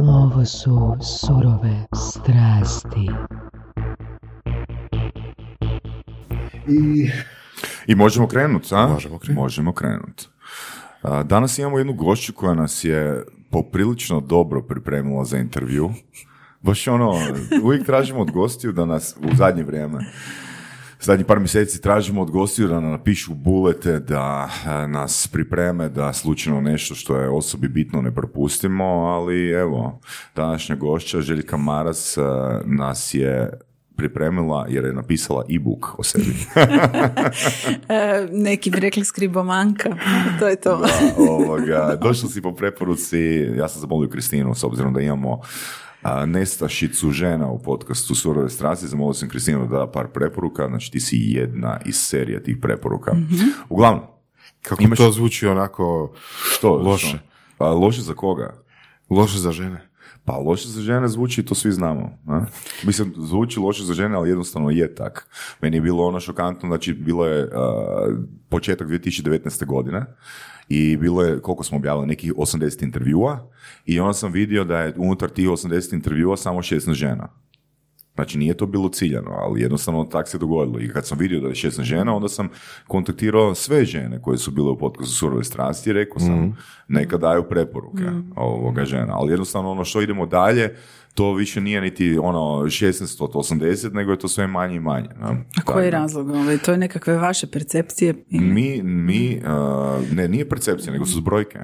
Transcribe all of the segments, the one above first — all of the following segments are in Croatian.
Ovo su surove strasti. I, I možemo krenuti, a? Možemo krenuti. Možemo krenuti. A, Danas imamo jednu gošću koja nas je poprilično dobro pripremila za intervju. Baš ono, uvijek tražimo od gostiju da nas u zadnje vrijeme zadnjih par mjeseci tražimo od gostiju da nam napišu bulete, da e, nas pripreme, da slučajno nešto što je osobi bitno ne propustimo, ali evo, današnja gošća Željka Maras e, nas je pripremila jer je napisala e-book o sebi. E, neki bi rekli skribomanka, to je to. Da, ovoga, došla si po preporuci, ja sam zamolio Kristinu s obzirom da imamo nestašicu žena u podcastu Surove strasti, zamolio sam Kristinu da da par preporuka, znači ti si jedna iz serije tih preporuka. Uglavnom, kako Imaš- to zvuči onako što? loše. što? Pa loše za koga? Loše za žene. Pa loše za žene zvuči, to svi znamo. A? Mislim, zvuči loše za žene, ali jednostavno je tak. Meni je bilo ono šokantno, znači bilo je a, početak 2019. godine i bilo je, koliko smo objavili, nekih 80 intervjua i onda sam vidio da je unutar tih 80 intervjua samo 16 žena. Znači nije to bilo ciljano, ali jednostavno tak se dogodilo. I kad sam vidio da je 16 žena, onda sam kontaktirao sve žene koje su bile u podcastu Surove strasti i rekao sam neka daju preporuke ovoga žena. Ali jednostavno ono što idemo dalje, to više nije niti ono 16 od 80, nego je to sve manje i manje. no. A koji je razlog? Ovaj, to je nekakve vaše percepcije? Mi, mi, uh, ne, nije percepcija, nego su zbrojke.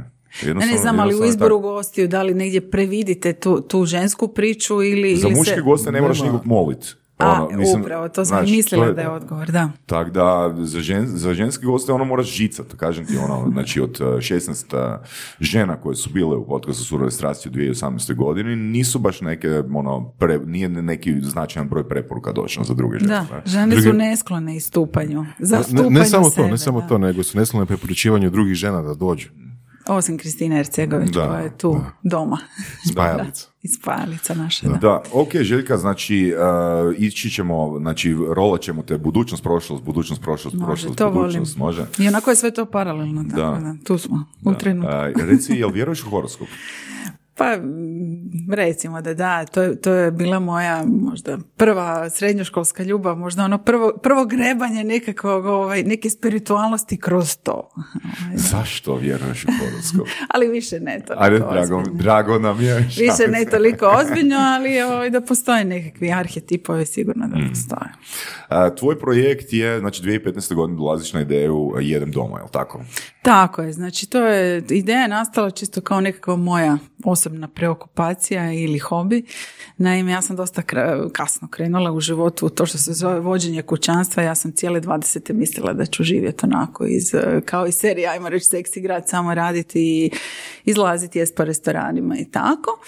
Ne, ne znam, ali u izboru tako. gostiju, da li negdje previdite tu, tu žensku priču ili... Za ili muške se... goste ne moraš nikog molit. A, Ono, mislim, upravo, to sam znaš, mislila to da je odgovor, da. Tako da za, žen, za ženske goste ono moraš žicat, kažem ti ono, znači od uh, 16 uh, žena koje su bile u podcastu Surove strasti u 2018. godini nisu baš neke, ono, pre, nije neki značajan broj preporuka došao za druge žene. Da, ne? žene su Drugi- neslone istupanju. Ne, Zastupanju ne samo to, sebe, ne samo da. to, nego su neslane preporučivanju drugih žena da dođu. Osim Kristina Ercegović Da, koja je tu doma. Spajalica. Iz spajalica naše, da. Da, ok, Željka, znači uh, ići ćemo, znači rolat ćemo te budućnost, prošlost, budućnost, prošlost, Može, prošlost, to budućnost, volim. može. I onako je sve to paralelno, tako Da. da, tu smo, u trenutku. A, reci, jel vjeruješ u horoskop? Pa mm, recimo da da, to, je- to je bila moja možda prva srednjoškolska ljubav, možda ono prvo, prvo grebanje nekakvog, ovaj, neke spiritualnosti kroz to. Zašto vjeruješ u horoskop? Ali više ne toliko Ajde, drago, drago nam je. Više ne toliko ozbiljno, ali ovaj, da postoje nekakvi arhetipovi sigurno Mm. da postoje. A, tvoj projekt je, znači 2015. godine dolaziš na ideju Jedem doma, jel tako? Tako je, znači to je, ideja je nastala čisto kao nekakva moja osobna preokupacija ili hobi. Naime, ja sam dosta kasno krenula u životu u to što se zove vođenje kućanstva. Ja sam cijele 20. mislila da ću živjeti onako iz, kao iz serije, ajmo reći, seksi grad, samo raditi i izlaziti jest po restoranima i tako.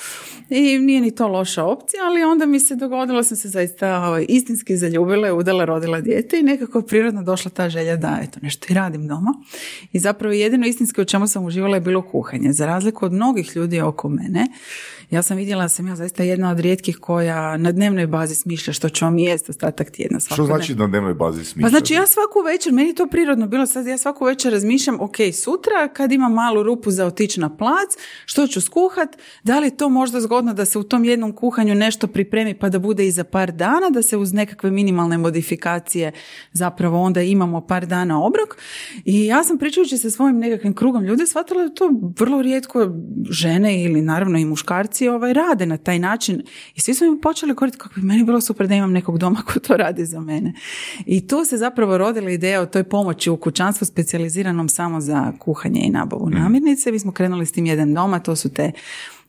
I nije ni to loša opcija, ali onda mi se dogodilo, sam se zaista ovaj, istinski zaljubila, i udala, rodila dijete i nekako prirodno došla ta želja da eto, nešto i radim doma. I zapravo jedino istinski u čemu sam uživala je bilo kuhanje. Za razliku od mnogih ljudi oko mene, Ne? Ja sam vidjela da sam ja zaista jedna od rijetkih koja na dnevnoj bazi smišlja što ću vam jesti ostatak tjedna. Što znači na dnevnoj bazi smišljati? Pa znači ja svaku večer, meni je to prirodno bilo sad, ja svaku večer razmišljam, ok, sutra kad imam malu rupu za otići na plac, što ću skuhat, da li je to možda zgodno da se u tom jednom kuhanju nešto pripremi pa da bude i za par dana, da se uz nekakve minimalne modifikacije zapravo onda imamo par dana obrok. I ja sam pričajući sa svojim nekakvim krugom ljudi shvatila da to vrlo rijetko žene ili naravno i muškarci ovaj, rade na taj način. I svi su mi počeli koristiti kako bi meni bilo super da imam nekog doma ko to radi za mene. I tu se zapravo rodila ideja o toj pomoći u kućanstvu specijaliziranom samo za kuhanje i nabavu namirnice. Mi smo krenuli s tim jedan doma, to su te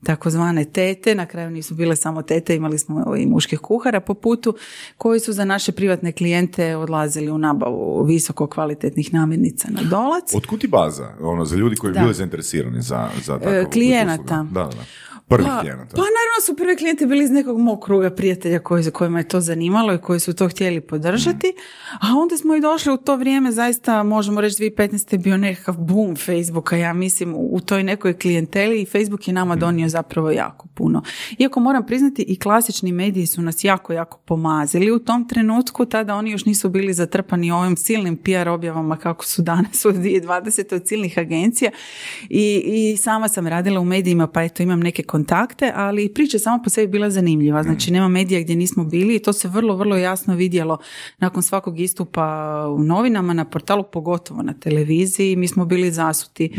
takozvane tete, na kraju nisu bile samo tete, imali smo i muških kuhara po putu, koji su za naše privatne klijente odlazili u nabavu visoko kvalitetnih namirnica na dolac. Otkud ti baza? Ono, za ljudi koji Da. bili zainteresirani za, za E, klijenata. uslugu? Da, da. Prvih Pa, klijenata? pa naravno su prvi klijenti bili iz nekog mog kruga prijatelja koji, kojima je to zanimalo i koji su to htjeli podržati, a onda smo i došli u to vrijeme, zaista možemo reći 2015. je bio nekakav boom Facebooka, ja mislim, u, u toj nekoj klijenteli i Facebook je nama donio zapravo jako puno. Iako moram priznati i klasični mediji su nas jako, jako pomazili u tom trenutku, tada oni još nisu bili zatrpani ovim silnim PR objavama kako su danas u 2020. od silnih agencija i, i sama sam radila u medijima pa eto imam neke kontakte, ali priča je sama po sebi bila zanimljiva. Znači nema medija gdje nismo bili i to se vrlo, vrlo jasno vidjelo nakon svakog istupa u novinama, na portalu, pogotovo na televiziji. Mi smo bili zasuti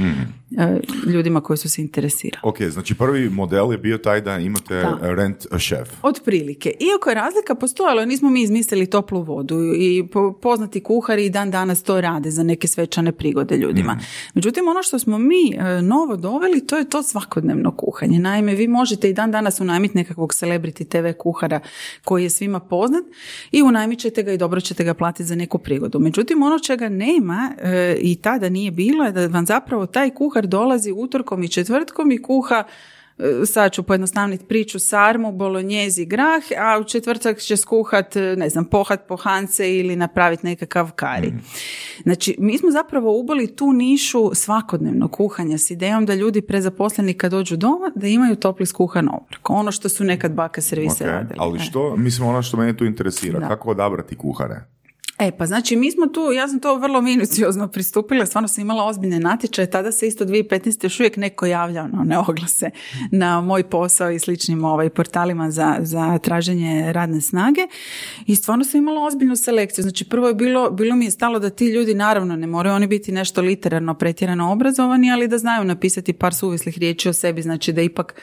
e, ljudima koji su se interesirali. Ok, znači prvi model je bio taj da imate Da. rent a chef. Otprilike. Iako je razlika postojala, nismo mi izmislili toplu vodu i po- poznati kuhari i dan danas to rade za neke svečane prigode ljudima. Međutim, ono što smo mi e, novo doveli, to je to svakodnevno kuhanje. Naime, vi možete i dan danas unajmiti nekakvog celebrity TV kuhara koji je svima poznat i unajmit ćete ga i dobro ćete ga platiti za neku prigodu. Međutim, ono čega nema e, i tada nije bilo je da vam zapravo taj kuhar dolazi utorkom i četvrtkom i kuha sad ću pojednostavniti priču sarmu, bolonjezi, grah, a u četvrtak će skuhat, ne znam, pohat pohance ili napraviti nekakav kari. Znači, mi smo zapravo uboli tu nišu svakodnevno kuhanja s idejom da ljudi prezaposleni kad dođu doma, da imaju topli skuhan obrok. Ono što su nekad baka servise Ok, radili. Ali što, mislim, ono što mene tu interesira, Da. kako odabrati kuhare? E, pa znači mi smo tu, ja sam to vrlo minuciozno pristupila, stvarno sam imala ozbiljne natječaje, tada se isto 2015. još uvijek neko javljao na one oglase na moj posao i sličnim ovaj, portalima za, za traženje radne snage i stvarno sam imala ozbiljnu selekciju. Znači prvo je bilo, bilo mi je stalo da ti ljudi naravno ne moraju oni biti nešto literarno pretjerano obrazovani, ali da znaju napisati par suvislih riječi o sebi, znači da ipak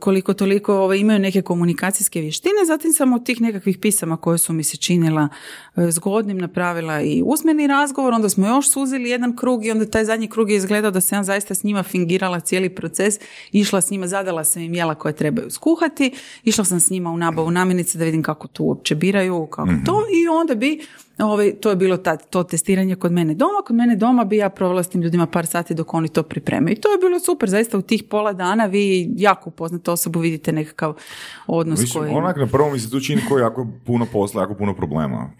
koliko toliko ovaj, imaju neke komunikacijske vještine. Zatim sam od tih nekakvih pisama koje su mi se činila e, zgodnim napravila i usmeni razgovor, onda smo još suzili jedan krug i onda taj zadnji krug je izgledao da sam ja zaista s njima fingirala cijeli proces, išla s njima, zadala sam im jela koje trebaju skuhati, išla sam s njima u nabavu namirnice da vidim kako to uopće biraju, kako to i onda bi Ovaj, to je bilo tad, to testiranje kod mene doma. Kod mene doma bi ja provela s tim ljudima par sati dok oni to pripremaju. I to je bilo super. Zaista u tih pola dana vi jako upoznate osobu, vidite nekakav odnos Mislim, koji... onak na prvom mi se tu čini koji jako puno posla, jako puno problema.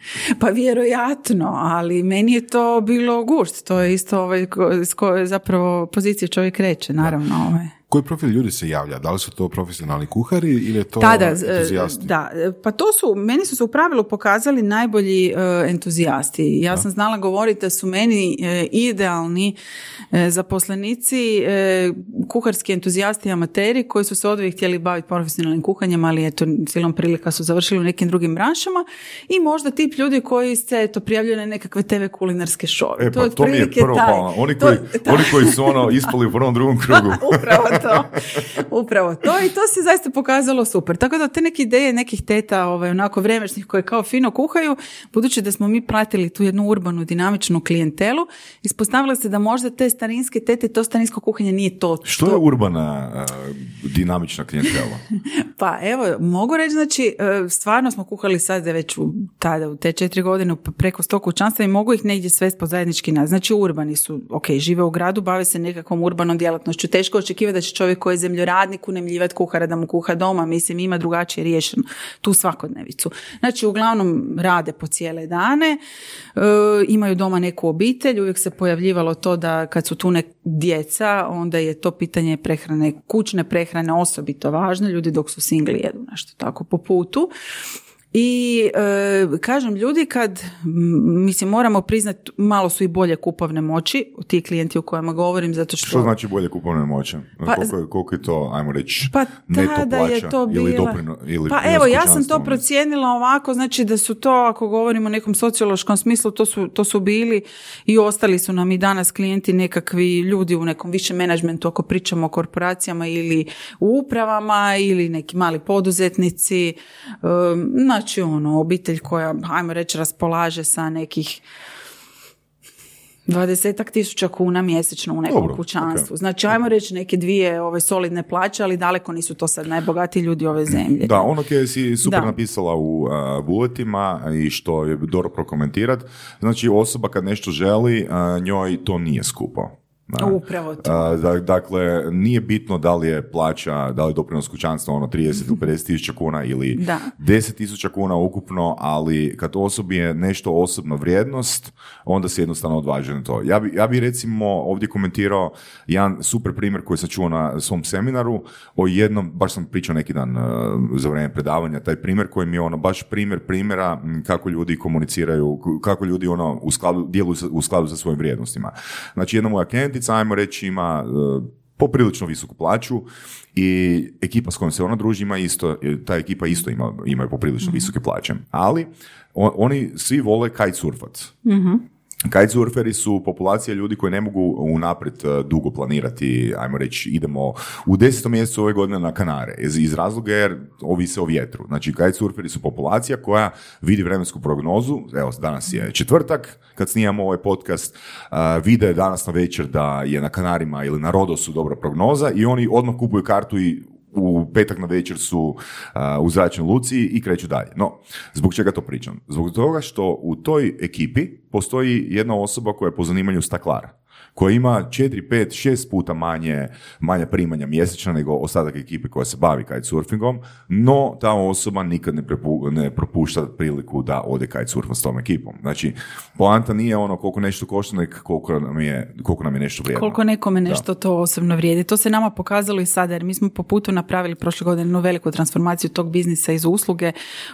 Pa vjerojatno, ali meni je to bilo gušt. To je isto ovaj, s koje zapravo pozicije čovjek kreće, naravno. Ovaj. Koji profil ljudi se javlja? Da li su to profesionalni kuhari ili je to Tada, e, entuzijasti? da, pa to su, meni su se u pravilu pokazali najbolji e, entuzijasti. Ja sam znala govoriti da su meni e, idealni zaposlenici, kuharski entuzijasti i amateri koji su se odvijek htjeli baviti profesionalnim kuhanjem, ali eto, silom prilika su završili u nekim drugim branšama i možda tip ljudi koji se eto, prijavljuju na nekakve TV kulinarske šove. E, pa to, mi je prvo taj-. Oni to- koji, da. oni koji su ono ispali u prvom, drugom krugu. Upravo to. Upravo to i to se zaista pokazalo super. Tako da te neke ideje nekih teta ovaj, onako vremešnih koje kao fino kuhaju, budući da smo mi pratili tu jednu urbanu dinamičnu klijentelu, ispostavilo se da možda te starinske tete, to starinsko kuhanje nije to. Što je urbana uh, dinamična klijentela? Pa evo, mogu reći, znači, e, stvarno smo kuhali sad već u, tada, u te četiri godine preko sto kućanstva i mogu ih negdje svesti po zajednički naz. Znači, urbani su, ok, žive u gradu, bave se nekakvom urbanom djelatnošću. Teško je očekivati da će čovjek koji je zemljoradnik unemljivati kuhara da mu kuha doma, mislim, ima drugačije riješeno tu svakodnevicu. Znači, uglavnom rade po cijele dane, e, imaju doma neku obitelj, uvijek se pojavljivalo to da kad su tu nek djeca, onda je to pitanje prehrane, kućne prehrane osobito važno, ljudi dok su singli jedu nešto tako po putu. I e, kažem, ljudi kad, mislim, moramo priznati, malo su i bolje kupovne moći, ti klijenti o kojima govorim, zato što... Što znači bolje kupovne moći? Pa- koliko, je, koliko je to, ajmo reći, Pa neto tada plaća je to bila... ili doprino, ili pa evo, ja sam to procijenila ovako, znači da su to, ako govorimo o nekom sociološkom smislu, to su, to su bili i ostali su nam i danas klijenti nekakvi ljudi u nekom višem menadžmentu, ako pričamo o korporacijama ili u upravama ili neki mali poduzetnici. Um, znači, ono, obitelj koja, ajmo reći, raspolaže sa nekih dvadesetak tisuća kuna mjesečno u nekom Dobro, kućanstvu. Znači, ajmo reći neke dvije ove solidne plaće, ali daleko nisu to sad najbogatiji ljudi ove zemlje. Da, ono koje si super Da. napisala u uh, bulletima i što je dobro prokomentirat, znači osoba kad nešto želi, uh, njoj to nije skupo. Upravo to. Dakle, nije bitno da li je plaća, da li je doprinos kućanstva ono 30 ili 50 tisuća kuna ili Da. 10 tisuća kuna ukupno, ali kad osobi je nešto osobno vrijednost, onda se jednostavno odvaže na to. Ja bi, ja bi recimo ovdje komentirao jedan super primjer koji sam čuo na svom seminaru o jednom, baš sam pričao neki dan uh, za vrijeme predavanja, taj primjer koji mi je ono baš primjer primjera kako ljudi komuniciraju, kako ljudi ono u skladu, djeluju u skladu sa svojim vrijednostima. Znači jedna moja klijentica, ajmo reći, ima uh, poprilično visoku plaću i ekipa s kojom se ona druži ima isto, ta ekipa isto ima, imaju poprilično visoke plaće. Ali o- oni svi vole kitesurfat. Kitesurferi su populacija ljudi koji ne mogu unaprijed e, dugo planirati, ajmo reći, idemo u desetom mjesecu ove godine na Kanare, iz, razloga jer ovise o vjetru. Znači, kitesurferi su populacija koja vidi vremensku prognozu, evo, danas je četvrtak, kad snimamo ovaj podcast, a, vide danas na večer da je na Kanarima ili na Rodosu dobra prognoza i oni odmah kupuju kartu i u petak na večer su u zračnoj luci i kreću dalje. No, zbog čega to pričam? Zbog toga što u toj ekipi postoji jedna osoba koja je po zanimanju staklar koja ima 4, 5, 6 puta manje, manje primanja mjesečno nego ostatak ekipe koja se bavi kitesurfingom, no ta osoba nikad ne, prepu- ne propušta priliku da ode kitesurfom s tom ekipom. Znači, poanta nije ono koliko nešto košta, nego koliko nam je, koliko nam je nešto vrijedno. Koliko nekome nešto to osobno vrijedi. To se nama pokazalo i sada, jer mi smo po putu napravili prošle godine jednu veliku transformaciju tog biznisa iz usluge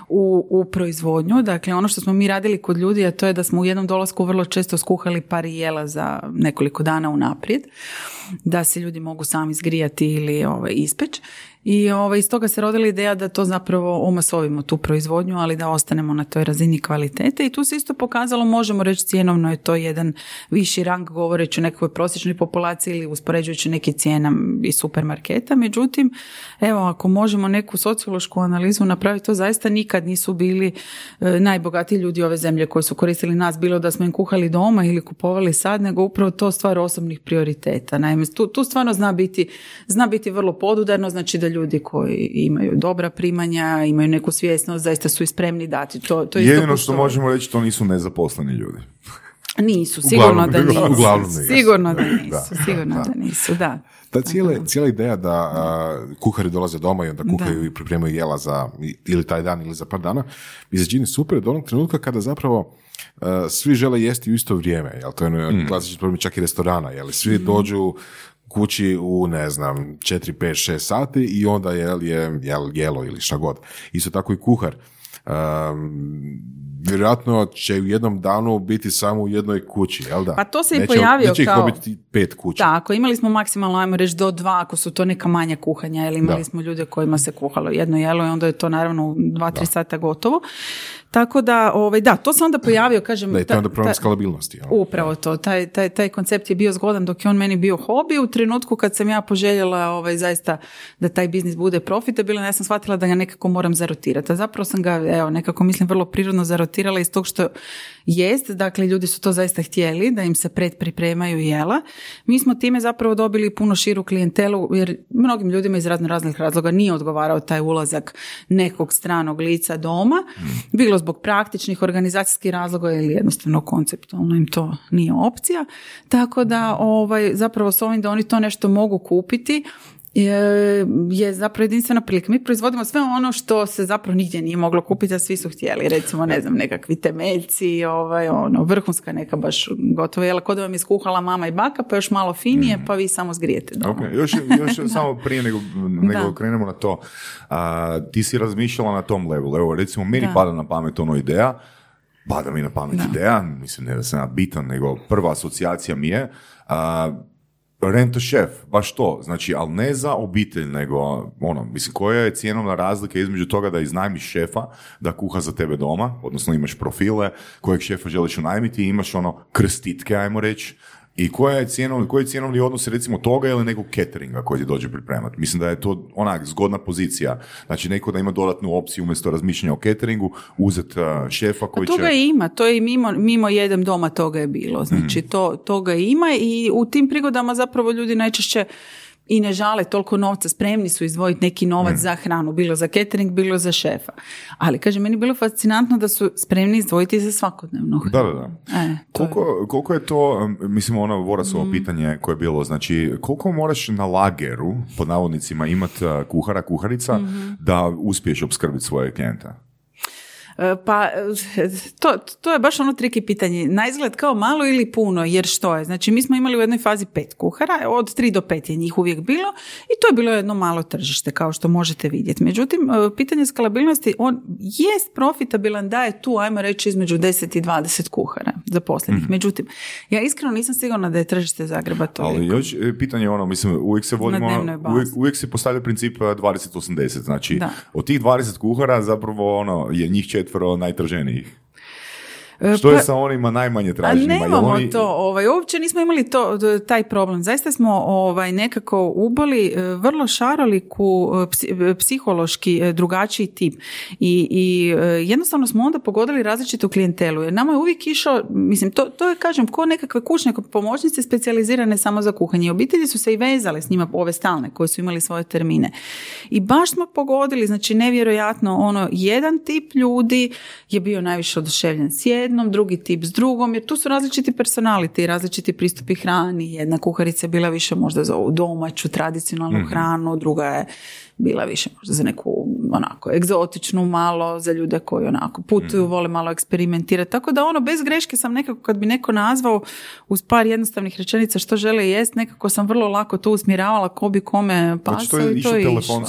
u, u proizvodnju. Dakle, ono što smo mi radili kod ljudi, a to je da smo u jednom dolasku vrlo često skuhali par jela za nekoliko dana unaprijed, da se ljudi mogu sami zgrijati ili ovaj, ispeć. I ovaj, iz toga se rodila ideja da to zapravo omasovimo tu proizvodnju, ali da ostanemo na toj razini kvalitete i tu se isto pokazalo, možemo reći cijenovno je to jedan viši rang govoreći o nekakvoj prosječnoj populaciji ili uspoređujući neke cijena iz supermarketa. Međutim, evo, ako možemo neku sociološku analizu napraviti, to zaista nikad nisu bili e, najbogatiji ljudi ove zemlje koji su koristili nas, bilo da smo im kuhali doma ili kupovali sad, nego upravo to stvar osobnih prioriteta. Naime, tu, tu stvarno zna biti, zna biti vrlo podudarno, znači da ljudi koji imaju dobra primanja, imaju neku svjesnost, zaista su i spremni dati. To, to isto Jedino što možemo reći, to nisu nezaposleni ljudi. Nisu, sigurno Uglavnom- da nisu. uglavnom nisu. Sigurno da nisu, Da, sigurno da. da nisu, da. Ta cijela, cijela ideja da a, kuhari dolaze doma i onda kuhaju i pripremaju jela za ili taj dan ili za par dana, mi se čini super do onog trenutka kada zapravo svi žele jesti u isto vrijeme, jel? To je ono klasični problem čak i restorana, jel? Svi dođu kući u, ne znam, 4, 5, 6 sati i onda jel, je jel, jelo ili šta god. Isto tako i kuhar. Um, vjerojatno će u jednom danu biti samo u jednoj kući, jel da? Pa to se i Neće- pojavio neće ih kao- dobiti pet kuća. Tako, imali smo maksimalno, ajmo reći, do dva, ako su to neka manja kuhanja, ili imali Da. smo ljude kojima se kuhalo jedno jelo i onda je to naravno u dva, tri sata gotovo. Tako da, ovaj, da, to se onda pojavio, kažem... Da, i to je onda problem ta- skalabilnosti. jel? Upravo to, taj, taj, taj koncept je bio zgodan dok je on meni bio hobi. U trenutku kad sam ja poželjela ovaj, zaista da taj biznis bude profitabilan, ja sam shvatila da ga nekako moram zarotirati. A zapravo sam ga, evo, nekako mislim vrlo prirodno zarotirala iz tog što jest, dakle ljudi su to zaista htjeli, da im se predpripremaju jela. Mi smo time zapravo dobili puno širu klijentelu, jer mnogim ljudima iz razno raznih razloga nije odgovarao taj ulazak nekog stranog lica doma, bilo zbog praktičnih organizacijskih razloga ili jednostavno konceptualno im to nije opcija. Tako da ovaj, zapravo s ovim da oni to nešto mogu kupiti je, zapravo jedinstvena prilika. Mi proizvodimo sve ono što se zapravo nigdje nije moglo kupiti, a svi su htjeli. Recimo, ne znam, nekakvi temeljci, ovaj, ono, vrhunska neka baš gotovo jela, kod da vam je skuhala mama i baka, pa još malo finije, pa vi samo zgrijete doma. Ok, još, još samo prije nego, nego Da. krenemo na to. A, ti si razmišljala na tom levelu. Evo, recimo, meni Da. pada na pamet ono ideja, pada mi na pamet ideja, mislim ne da sam ja bitan, nego prva asocijacija mi je, a, rent a chef, baš to, znači, ali ne za obitelj, nego, ono, mislim, koja je cijenovna razlika između toga da iznajmiš šefa, da kuha za tebe doma, odnosno imaš profile kojeg šefa želiš unajmiti i imaš ono krstitke, ajmo reći, i koja je cijenovni, koji je cjenovni odnos recimo toga ili nekog cateringa koji ti dođe pripremati? Mislim da je to onak zgodna pozicija. Znači neko da ima dodatnu opciju umjesto razmišljanja o cateringu, uzet šefa koji Pa toga će... i ima, to je i mimo, mimo jedem doma toga je bilo. Znači, Mhm. to, toga ima i u tim prigodama zapravo ljudi najčešće i ne žale toliko novca, spremni su izdvojiti neki novac za hranu, bilo za catering, bilo za šefa. Ali, kaže, meni je bilo fascinantno da su spremni izdvojiti za svakodnevnu Da, hranu. da, da. E, to je- Koliko, koliko je to, mislim ono Vorasovo pitanje koje je bilo, znači koliko moraš na lageru, pod navodnicima, imati kuhara, kuharica, da uspiješ opskrbiti svoje klijenta? E, Pa e, to, to je baš ono triki pitanje. Na izgled kao malo ili puno, jer što je? Znači mi smo imali u jednoj fazi pet kuhara, od tri do pet je njih uvijek bilo i to je bilo jedno malo tržište kao što možete vidjeti. Međutim, e, pitanje skalabilnosti, on jest profitabilan da je tu, ajmo reći, između 10 i 20 kuhara zaposlenih. Međutim, ja iskreno nisam sigurna da je tržište Zagreba toliko. Ali još pitanje je ono, mislim, uvijek se vodimo, bazi. uvijek, uvijek se postavlja princip e, 20-80, znači Da. od tih 20 kuhara zapravo ono, je njih četvero najtraženijih. E, Što je pa- sa onima najmanje A traženima? Jel nemamo oni- to, ovaj, uopće nismo imali to, taj problem. Zaista smo ovaj, nekako uboli e, vrlo šaroliku e, psi- psihološki drugačiji tip. I, i jednostavno smo onda pogodili različitu klijentelu. Jer nama je uvijek išao, mislim, to, to je, kažem, ko nekakve kućne pomoćnice specijalizirane samo za kuhanje. I Obitelji su se i vezale s njima, ove stalne, koje su imali svoje termine. I baš smo pogodili, znači nevjerojatno, ono, jedan tip ljudi je bio najviše oduševljen s jednom, drugi tip s drugom, jer tu su različiti personaliti, različiti pristupi hrani. Jedna kuharica je bila više možda za ovu domaću, tradicionalnu hranu, druga je bila više možda za neku onako egzotičnu malo, za ljude koji onako putuju, vole malo eksperimentirati. Tako da ono, bez greške sam nekako kad bi neko nazvao uz par jednostavnih rečenica što žele jest, nekako sam vrlo lako to usmjeravala ko bi kome Znači, pasao to je i to je išlo.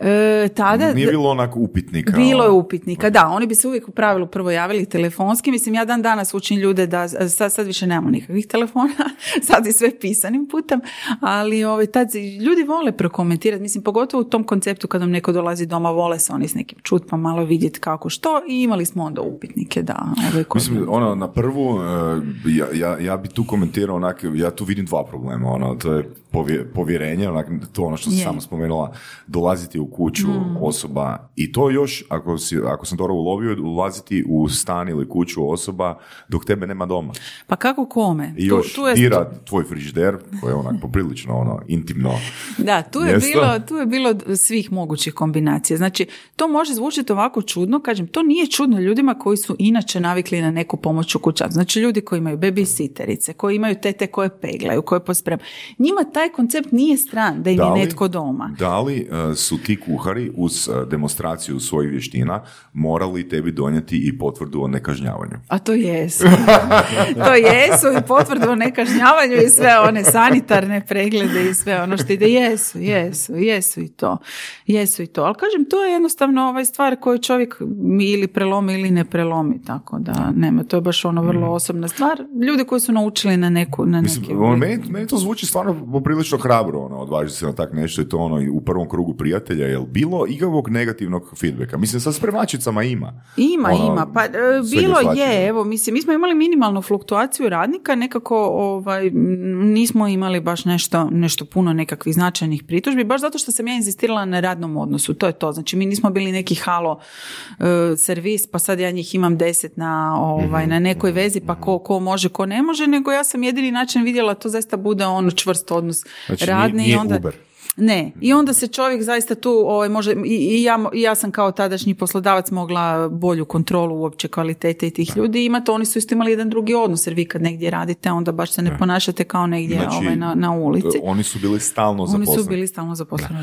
E, tada, Nije bilo onako upitnika. bilo je ono. upitnika, da, oni bi se uvijek u pravilu prvo javili telefonski, mislim ja dan danas učim ljude da, sad, sad više nemamo nikakvih telefona, sad je sve pisanim putem, ali ovaj, tad ljudi vole prokomentirati, mislim pogotovo u tom konceptu kad nam neko dolazi doma, vole se oni s nekim čut pa malo vidjeti kako što i imali smo onda upitnike, da. Ovaj, Mislim, ono, na prvu, e, ja, ja, ja bi tu komentirao onak, ja tu vidim dva problema, ono, to je povje- povjerenje, onak, to ono što sam Je. samo spomenula, dolaziti u kuću Mm. osoba i to još, ako, si, ako sam dobro ulovio, ulaziti u stan ili kuću osoba dok tebe nema doma. Pa kako kome? I Tu- još tu je- dira tvoj frižider, koji je onak poprilično ono, intimno. Da, tu je, mjesto. bilo, tu je bilo svih mogućih kombinacija. Znači, to može zvučiti ovako čudno, kažem, to nije čudno ljudima koji su inače navikli na neku pomoć u kućanstvu. Znači, ljudi koji imaju babysitterice, koji imaju tete koje peglaju, koje pospremaju. Njima taj koncept nije stran da im Da je li- netko doma. Da li e, su ti kuhari uz e, demonstraciju svojih vještina morali tebi donijeti i potvrdu o nekažnjavanju? A to jesu. to jesu i potvrdu o nekažnjavanju i sve one sanitarne preglede i sve ono što ide. Jesu, jesu, jesu i to. Jesu i to. Ali kažem, to je jednostavno ovaj stvar koju čovjek ili prelomi ili ne prelomi. Tako da nema, to je baš ono vrlo osobna stvar. Ljudi koji su naučili na neku, na Mislim, ono, meni, meni to zvuči stvarno poprilično hrabro, ono, odvažiti se na tak nešto i to ono, i u prvom krugu prijatelja, jel bilo ikakvog negativnog feedbacka? Mislim, sa spremačicama ima. Ima, Ono, ima. Pa e, bilo je, evo, mislim, mi smo imali minimalnu fluktuaciju radnika, nekako ovaj, nismo imali baš nešto, nešto puno nekakvih značajnih pritužbi, baš zato što sam ja inzistirala na radnom odnosu, to je to. Znači, mi nismo bili neki halo e, servis, pa sad ja njih imam deset na, ovaj, na nekoj vezi, pa ko, ko može, ko ne može, nego ja sam jedini način vidjela to zaista bude ono čvrst odnos Znači, radni. nije- nije i onda, Uber. Ne, i onda se čovjek zaista tu ovaj, može, i, i ja, i ja sam kao tadašnji poslodavac mogla bolju kontrolu uopće kvalitete i tih ljudi imati, oni su isto imali jedan drugi odnos, jer vi kad negdje radite, onda baš se ne ponašate kao negdje Znači, ovaj, na, na ulici. Oni su bili stalno Oni zaposleni. su bili stalno zaposleni.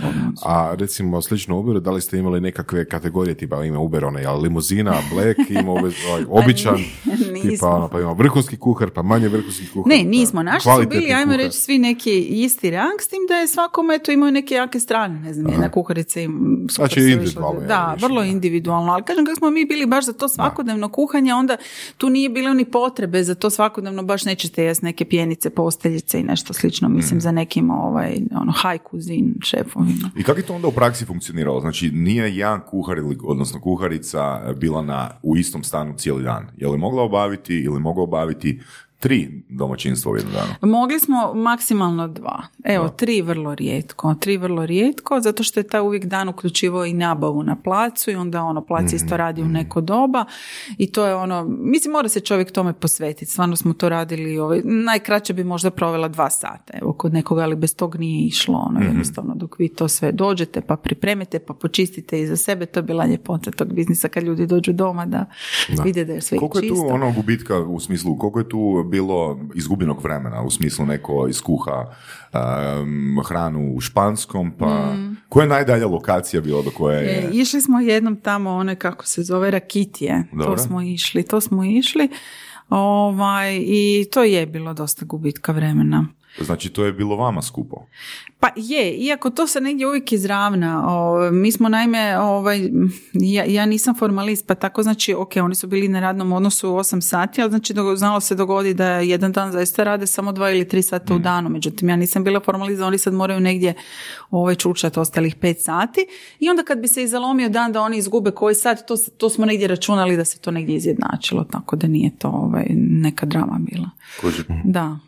A recimo slično Uberu, da li ste imali nekakve kategorije tipa ima Uber onaj, limuzina, black, ima ovaj, ovaj, običan, nismo. tipa ono, pa ima vrhunski kuhar, pa manje vrhunski kuhar. Ne, pa nismo. Naši su bili, ajmo kuhar. reći, svi neki isti rang, s tim da je svakom eto imao neke jake strane. Ne znam, jedna kuharica im super Znači, individualno Da, vrlo da. individualno. Ali kažem, kako smo mi bili baš za to svakodnevno kuhanje, onda tu nije bilo ni potrebe za to svakodnevno, baš nećete jesti neke pjenice, posteljice i nešto slično, mislim, Mm. za nekim ovaj, ono, high cuisine šefovima. I kako je to onda u praksi funkcioniralo? Znači, nije jedan kuhar ili, odnosno kuharica bila na, u istom stanu cijeli dan. Je li mogla obaviti ili mogla obaviti tri domaćinstva u jednom danu. Mogli smo maksimalno dva. Evo, tri vrlo rijetko. Tri vrlo rijetko, zato što je taj uvijek dan uključivao i nabavu na placu i onda ono, plac isto radi u neko doba i to je ono, mislim, mora se čovjek tome posvetiti. Stvarno smo to radili, ovaj, najkraće bi možda provela dva sata, evo, kod nekoga, ali bez tog nije išlo, ono, jednostavno, dok vi to sve dođete, pa pripremite, pa počistite i za sebe, to je bila ljepota tog biznisa kad ljudi dođu doma da, vide da je sve Koliko je čisto. tu ono gubitka u smislu, koliko je tu bilo izgubljenog vremena u smislu neko iskuha um, hranu u španskom, pa koja je najdalja lokacija bila do koje je... E, išli smo jednom tamo, one kako se zove, Rakitije. Dobro. To smo išli, to smo išli. Ovaj, I to je bilo dosta gubitka vremena. Znači to je bilo vama skupo. Pa je, iako to se negdje uvijek izravna. O, mi smo naime, ovaj, ja, ja nisam formalist, pa tako znači, ok, oni su bili na radnom odnosu 8 sati, ali znači dogo- znalo se dogodi da jedan dan zaista rade samo dva ili tri sata u danu. Međutim, ja nisam bila formalist, oni sad moraju negdje ovaj, čučati ostalih pet sati. I onda kad bi se izalomio dan da oni izgube koji sat, to, to smo negdje računali da se to negdje izjednačilo, tako da nije to ovaj, neka drama bila. Kuži. Da.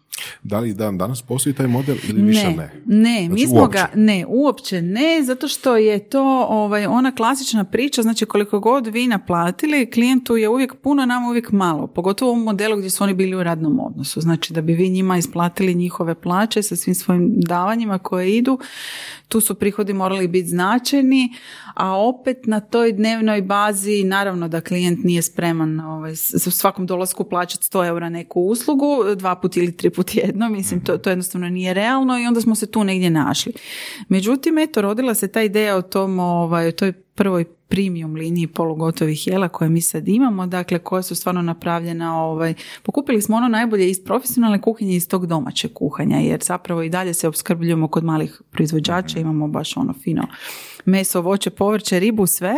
Da li dan danas postoji taj model ili više ne? Ne, mi Znači, smo uopće? ga, ne, uopće ne, zato što je to ovaj, ona klasična priča, znači koliko god vi naplatili, klijentu je uvijek puno, nama uvijek malo, pogotovo u modelu gdje su oni bili u radnom odnosu, znači da bi vi njima isplatili njihove plaće sa svim svojim davanjima koje idu, tu su prihodi morali biti značajni, a opet na toj dnevnoj bazi, naravno da klijent nije spreman ovaj, u svakom dolasku plaćati 100 eura neku uslugu, dva put ili tri put jedno, mislim to, to jednostavno nije realno i onda smo se tu negdje našli. Međutim, eto, rodila se ta ideja o tom, ovaj, o toj prvoj premium liniji polugotovih jela koje mi sad imamo, dakle koje su stvarno napravljena, ovaj, pokupili smo ono najbolje iz profesionalne kuhinje iz tog domaćeg kuhanja, jer zapravo i dalje se opskrbljujemo kod malih proizvođača, imamo baš ono fino meso, voće, povrće, ribu, sve.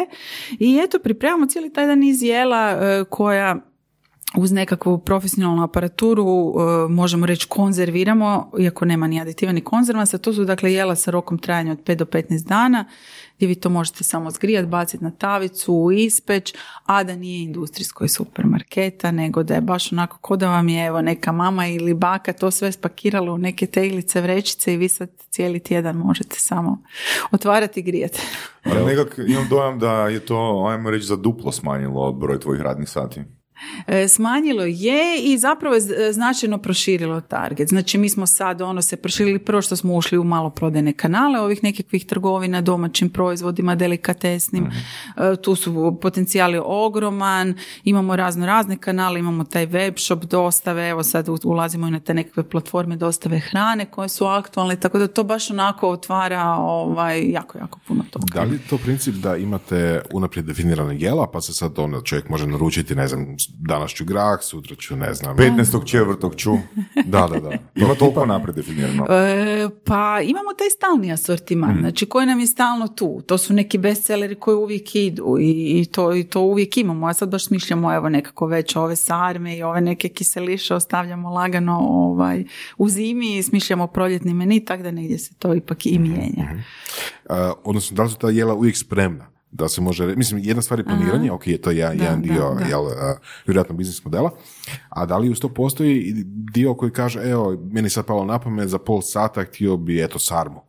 I eto, pripremamo cijeli taj dan iz jela e, koja uz nekakvu profesionalnu aparaturu e, možemo reći konzerviramo, iako nema ni aditiva ni konzervansa, to su dakle jela sa rokom trajanja od 5 do 15 dana, gdje vi to možete samo zgrijati, baciti na tavicu, ispeć, a da nije industrijsko iz supermarketa, nego da je baš onako ko da vam je evo neka mama ili baka to sve spakirala u neke teglice, vrećice i vi sad cijeli tjedan možete samo otvarati i grijati. Ali nekak imam dojam da je to, ajmo reći, za duplo smanjilo broj tvojih radnih sati. E, Smanjilo je i zapravo je e, značajno proširilo target. Znači mi smo sad ono se proširili prvo što smo ušli u maloprodajne kanale ovih nekakvih trgovina domaćim proizvodima, delikatesnim. E, Tu su potencijali ogroman, imamo razno razne kanale, imamo taj web shop dostave, evo sad ulazimo i na te nekakve platforme dostave hrane koje su aktualne, tako da to baš onako otvara ovaj, jako, jako puno toga. Da li je to princip da imate unaprijed definirana jela, pa se sad ono čovjek može naručiti, ne znam, danas ću grah, sutra ću, ne znam. 15. četvrtog ću. Da, da, da. Ima toliko napred definirano. E, pa imamo taj stalni asortiman, znači koji nam je stalno tu. To su neki bestselleri koji uvijek idu i, i to, i to uvijek imamo. A sad baš smišljamo evo nekako već ove sarme i ove neke kiseliše ostavljamo lagano ovaj, u zimi i smišljamo proljetni meni, tako da negdje se to ipak i mijenja. A, odnosno, da li su ta jela uvijek spremna? Da se može, mislim, jedna stvar je planiranje, ok, to je jedan, Da, jedan da, dio, da. jel, a, vjerojatno biznis modela, a da li uz to postoji dio koji kaže, evo, meni sad palo na pamet, za pol sata htio bi, eto, sarmu.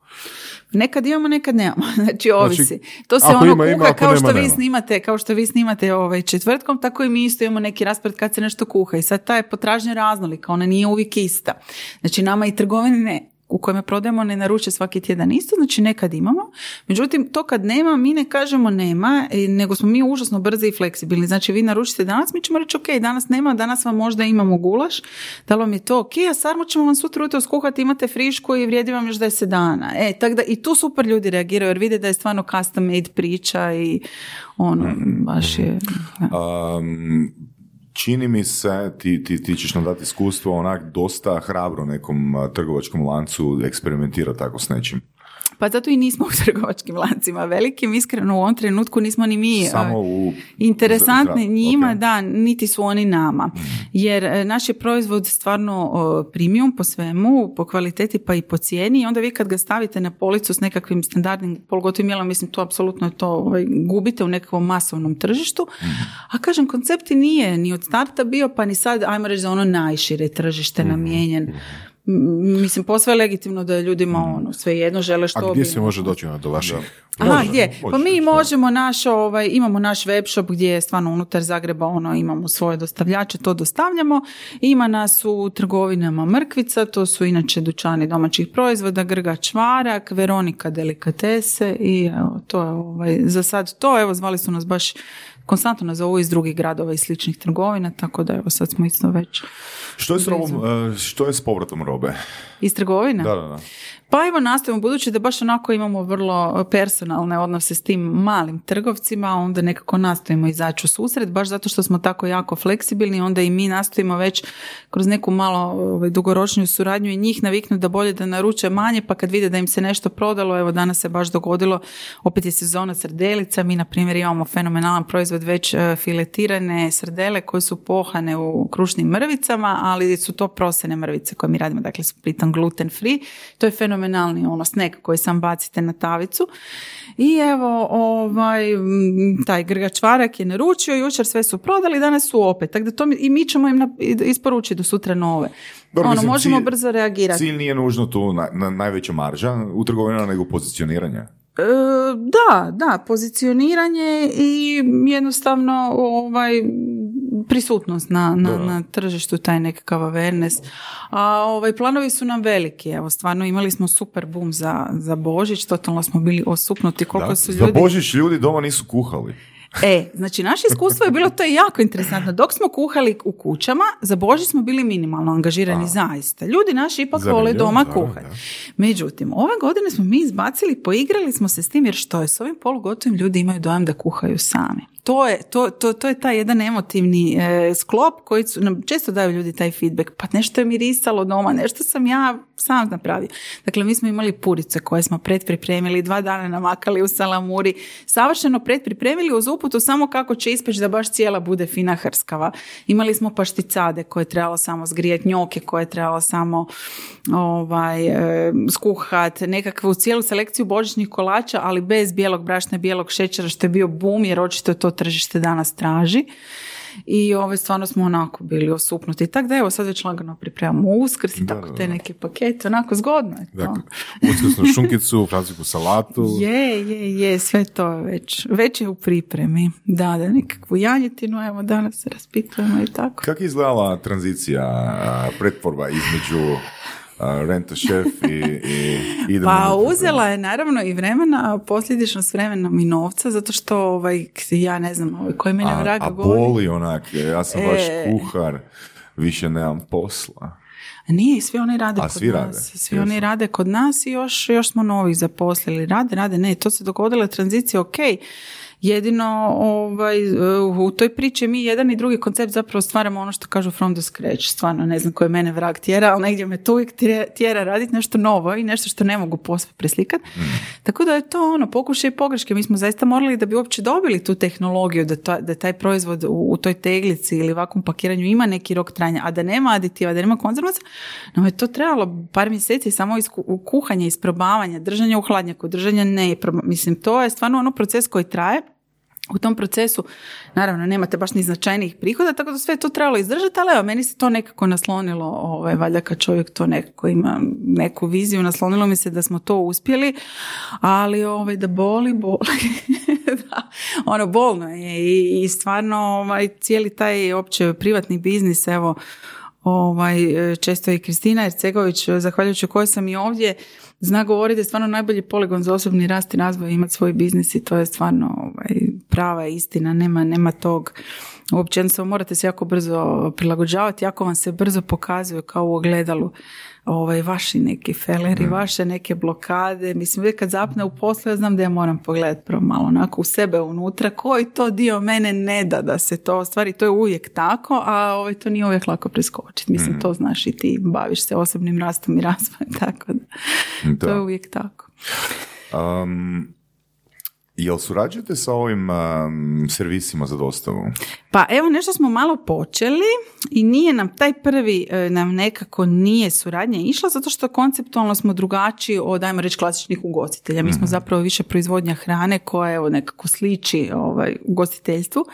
Nekad imamo, nekad nemamo. Znači, ovisi. to se ono ima, ima, kuha ako kao što nema, vi snimate, kao što vi snimate ovaj četvrtkom, tako i mi isto imamo neki raspored kad se nešto kuha. I sad ta je potražnja raznolika, ona nije uvijek ista. Znači, nama i trgovine ne u kojima prodajemo ne naruče svaki tjedan isto, znači nekad imamo. Međutim, to kad nema, mi ne kažemo nema, e, nego smo mi užasno brzi i fleksibilni. Znači, vi naručite danas, mi ćemo reći, ok, danas nema, danas vam možda imamo gulaš, da li vam je to ok, a sarmu ćemo vam sutra ujutro skuhati, imate frišku i vrijedi vam još 10 dana. E, tako da i tu super ljudi reagiraju, jer vide da je stvarno custom made priča i ono, baš je... Um, čini mi se, ti, ti, ti ćeš nam dati iskustvo, onak dosta hrabro nekom trgovačkom lancu eksperimentira tako s nečim. Pa zato i nismo u trgovačkim lancima velikim, iskreno u ovom trenutku nismo ni mi Samo e, u... interesantni njima, ok. da, niti su oni nama. Jer e, naš je proizvod stvarno premium po svemu, po kvaliteti pa i po cijeni i onda vi kad ga stavite na policu s nekakvim standardnim polugotovim jelom, mislim to apsolutno to ovaj, gubite u nekakvom masovnom tržištu. A kažem, koncept i nije ni od starta bio, pa ni sad, ajmo reći za ono najšire tržište namijenjen. Mislim, posve je legitimno da je ljudima ono, svejedno žele što A gdje bi- se može doći ono do vaših? Aha, Može, gdje? Pa mi što? možemo naš, ovaj, imamo naš web shop gdje je stvarno unutar Zagreba ono, imamo svoje dostavljače, to dostavljamo. Ima nas u trgovinama Mrkvica, to su inače dućani domaćih proizvoda, Grga Čvarak, Veronika Delikatese i evo, to je ovaj, za sad to. Evo, zvali su nas baš konstantno nas zovu iz drugih gradova i sličnih trgovina, tako da evo sad smo isto već Što je s robom, e, što je s povratom robe? iz trgovina. Da, da, da. Pa evo nastavimo, budući da baš onako imamo vrlo personalne odnose s tim malim trgovcima, onda nekako nastojimo izaći u susret, baš zato što smo tako jako fleksibilni, onda i mi nastojimo već kroz neku malo ovaj, dugoročniju suradnju i njih naviknuti da bolje da naruče manje, pa kad vide da im se nešto prodalo, evo danas se baš dogodilo, opet je sezona srdelica, mi na primjer imamo fenomenalan proizvod već e, filetirane srdele koje su pohane u krušnim mrvicama, ali su to prosene mrvice koje mi radimo, dakle su pritom gluten free. To je fenomenalni ono snack koji sam bacite na tavicu. I evo, ovaj, taj grgač varak je naručio, jučer sve su prodali, danas su opet. Tako da to mi, i mi ćemo im nap- isporučiti do sutra nove. Dobro, ono, mislim, možemo cilj- brzo reagirati. Cilj nije nužno tu na, na najveća marža u trgovinama, nego pozicioniranje. E, da, da, pozicioniranje i jednostavno ovaj prisutnost na, na, na tržištu, taj nekakav awareness. A ovaj, planovi su nam veliki, evo stvarno imali smo super boom za, za Božić, totalno smo bili osupnuti koliko Da. su Za ljudi... Božić ljudi doma nisu kuhali. E, znači naše iskustvo je bilo to je jako interesantno. Dok smo kuhali u kućama, za Božić smo bili minimalno angažirani zaista. Ljudi naši ipak vole doma kuhati. Međutim, ove godine smo mi izbacili, poigrali smo se s tim jer što je s ovim polugotovim ljudi imaju dojam da kuhaju sami. To je, to, to, to je taj jedan emotivni e, sklop koji su, nam često daju ljudi taj feedback. Pa nešto je mirisalo doma, nešto sam ja sam napravio. Dakle, mi smo imali purice koje smo predpripremili, dva dana namakali u salamuri, savršeno predpripremili uz uputu samo kako će ispeći da baš cijela bude fina hrskava. Imali smo pašticade koje je trebalo samo zgrijati, njoke koje je trebalo samo ovaj, e, skuhat, nekakvu cijelu selekciju božićnih kolača, ali bez bijelog brašna bijelog šećera, što je bio bum, jer očito to tržište danas traži. I ovaj, stvarno smo onako bili osupnuti. Tako da evo sad već lagano pripremamo uskrs i tako te neke pakete, onako zgodno je to. Dakle, uskrsnu šunkicu, francusku salatu. Je, je, je, sve to je već, već je u pripremi. Da, da, nekakvu janjetinu, evo danas se raspitujemo i tako. Kako je izgledala tranzicija, pretvorba između Rent a Chef i, i idemo Pa uzela je naravno i vremena, a posljedično s vremenom i novca, zato što ovaj, ja ne znam, ovaj, koji mene A, vraga a govori. boli onak, ja sam E. kuhar, više nemam posla. Nije, svi oni rade A, kod svi rade, nas. Svi jesu. oni rade kod nas i još, još smo novih zaposlili. Rade, rade, ne, to se dogodila tranzicija, ok. Jedino ovaj, u toj priči mi jedan i drugi koncept zapravo stvaramo ono što kažu from the scratch. Stvarno ne znam koje mene vrag tjera, ali negdje me to uvijek tjera- raditi nešto novo i nešto što ne mogu posve preslikati. Tako da je to ono, pokušaj i pogreške. Mi smo zaista morali da bi uopće dobili tu tehnologiju, da, to, da taj proizvod u, u toj teglici ili ovakvom pakiranju ima neki rok trajanja, a da nema aditiva, da nema konzervaca, no je to trebalo par mjeseci samo iz ku- kuhanja, isprobavanja, držanja u hladnjaku, držanja ne, mislim, to je stvarno ono proces koji traje u tom procesu, naravno, nemate baš ni značajnijih prihoda, tako da sve to trebalo izdržati, ali evo, meni se to nekako naslonilo, ovaj, valjda kad čovjek to nekako ima neku viziju, naslonilo mi se da smo to uspjeli, ali ovaj, da boli, boli. da, ono, bolno je i, i stvarno ovaj, cijeli taj opće privatni biznis, evo, ovaj, često i Kristina Ercegović, zahvaljujući kojoj sam i ovdje, zna govoriti je stvarno najbolji poligon za osobni rast i razvoj imati svoj biznis i to je stvarno ovaj, prava istina, nema, nema tog uopće jednostavno morate se jako brzo prilagođavati, jako vam se brzo pokazuje kao u ogledalu ovaj, vaši neki feleri, vaše neke blokade. Mislim, uvijek kad zapne u poslu, ja znam da ja moram pogledati prvo malo onako u sebe unutra, koji to dio mene ne da da se to ostvari. To je uvijek tako, a ovaj, to nije uvijek lako preskočiti. Mislim, to znaš i ti, baviš se osobnim rastom i razvojem, tako da, Da. to je uvijek tako. Um, jel surađujete sa ovim um, servisima za dostavu? Pa evo nešto smo malo počeli i nije nam taj prvi e, nam nekako nije suradnja išla zato što konceptualno smo drugačiji od ajmo reći klasičnih ugostitelja. Mi smo Mhm. zapravo više proizvodnja hrane koja evo nekako sliči ovaj, ugostiteljstvu.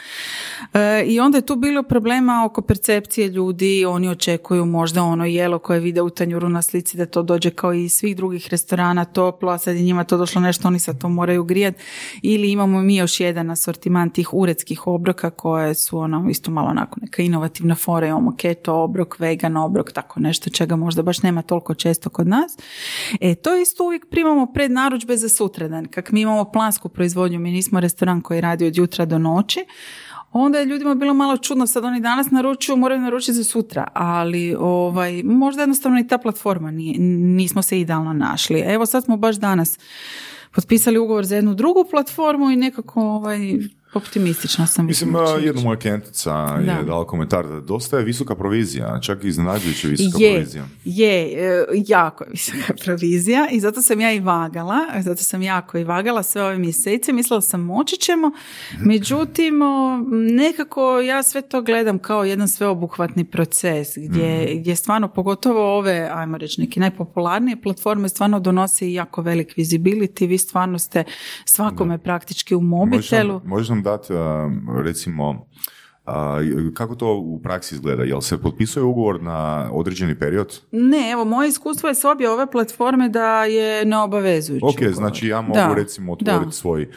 E, I onda je tu bilo problema oko percepcije ljudi, oni očekuju možda ono jelo koje vide u tanjuru na slici da to dođe kao i svih drugih restorana toplo, a sad je njima to došlo nešto, oni sad to moraju grijati. Ili imamo mi još jedan asortiman tih uredskih obroka koje su ono isto malo onako neka inovativna fora, imamo keto obrok, vegan obrok, tako nešto čega možda baš nema toliko često kod nas. E, to isto uvijek primamo pred narudžbe za sutradan. Kak mi imamo plansku proizvodnju, mi nismo restoran koji radi od jutra do noći, onda je ljudima bilo malo čudno, sad oni danas naručuju, moraju naručiti za sutra, ali ovaj, možda jednostavno i ta platforma nije, nismo se idealno našli. Evo sad smo baš danas potpisali ugovor za jednu drugu platformu i nekako ovaj, optimistična sam. Mislim, da jedna moja klijentica je Da. dala komentar da dosta je visoka provizija, čak i iznenađujuće visoka je, provizija. je, e, jako je visoka provizija i zato sam ja i vagala, zato sam jako i vagala sve ove mjesece, mislila sam moći ćemo, međutim nekako ja sve to gledam kao jedan sveobuhvatni proces gdje, gdje stvarno pogotovo ove, ajmo reći neke najpopularnije platforme stvarno donose jako velik visibility, vi stvarno ste svakome praktički u mobitelu. Možeš nam, nam dati, a, recimo, a, kako to u praksi izgleda? Jel se potpisuje ugovor na određeni period? Ne, evo, moje iskustvo je s obje ove platforme da je neobavezujući. Ok, ugovor. znači ja mogu Da, recimo otvoriti svoj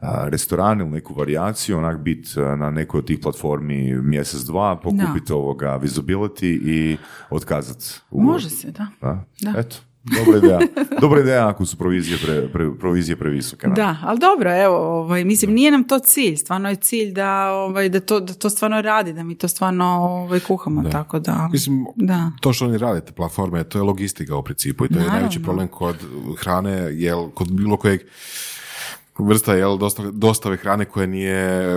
a, restoran ili neku varijaciju, onak bit a, na nekoj od tih platformi mjesec, dva, pokupiti ovoga visibility i otkazati ugovor. Može se, da. Da? Da. Eto, dobra ideja. dobra ideja ako su provizije, pre, pre- provizije previsoke. ne? Da, ali dobro, evo, ovaj, mislim, nije nam to cilj, stvarno je cilj da, ovaj, da, to, da to stvarno radi, da mi to stvarno ovaj, kuhamo, tako da, Mislim, da. to što oni rade, te platforme, to je logistika u principu i to je Naravno. najveći problem kod hrane, jel, kod bilo kojeg vrsta jel, dostave, dostave hrane koja nije e,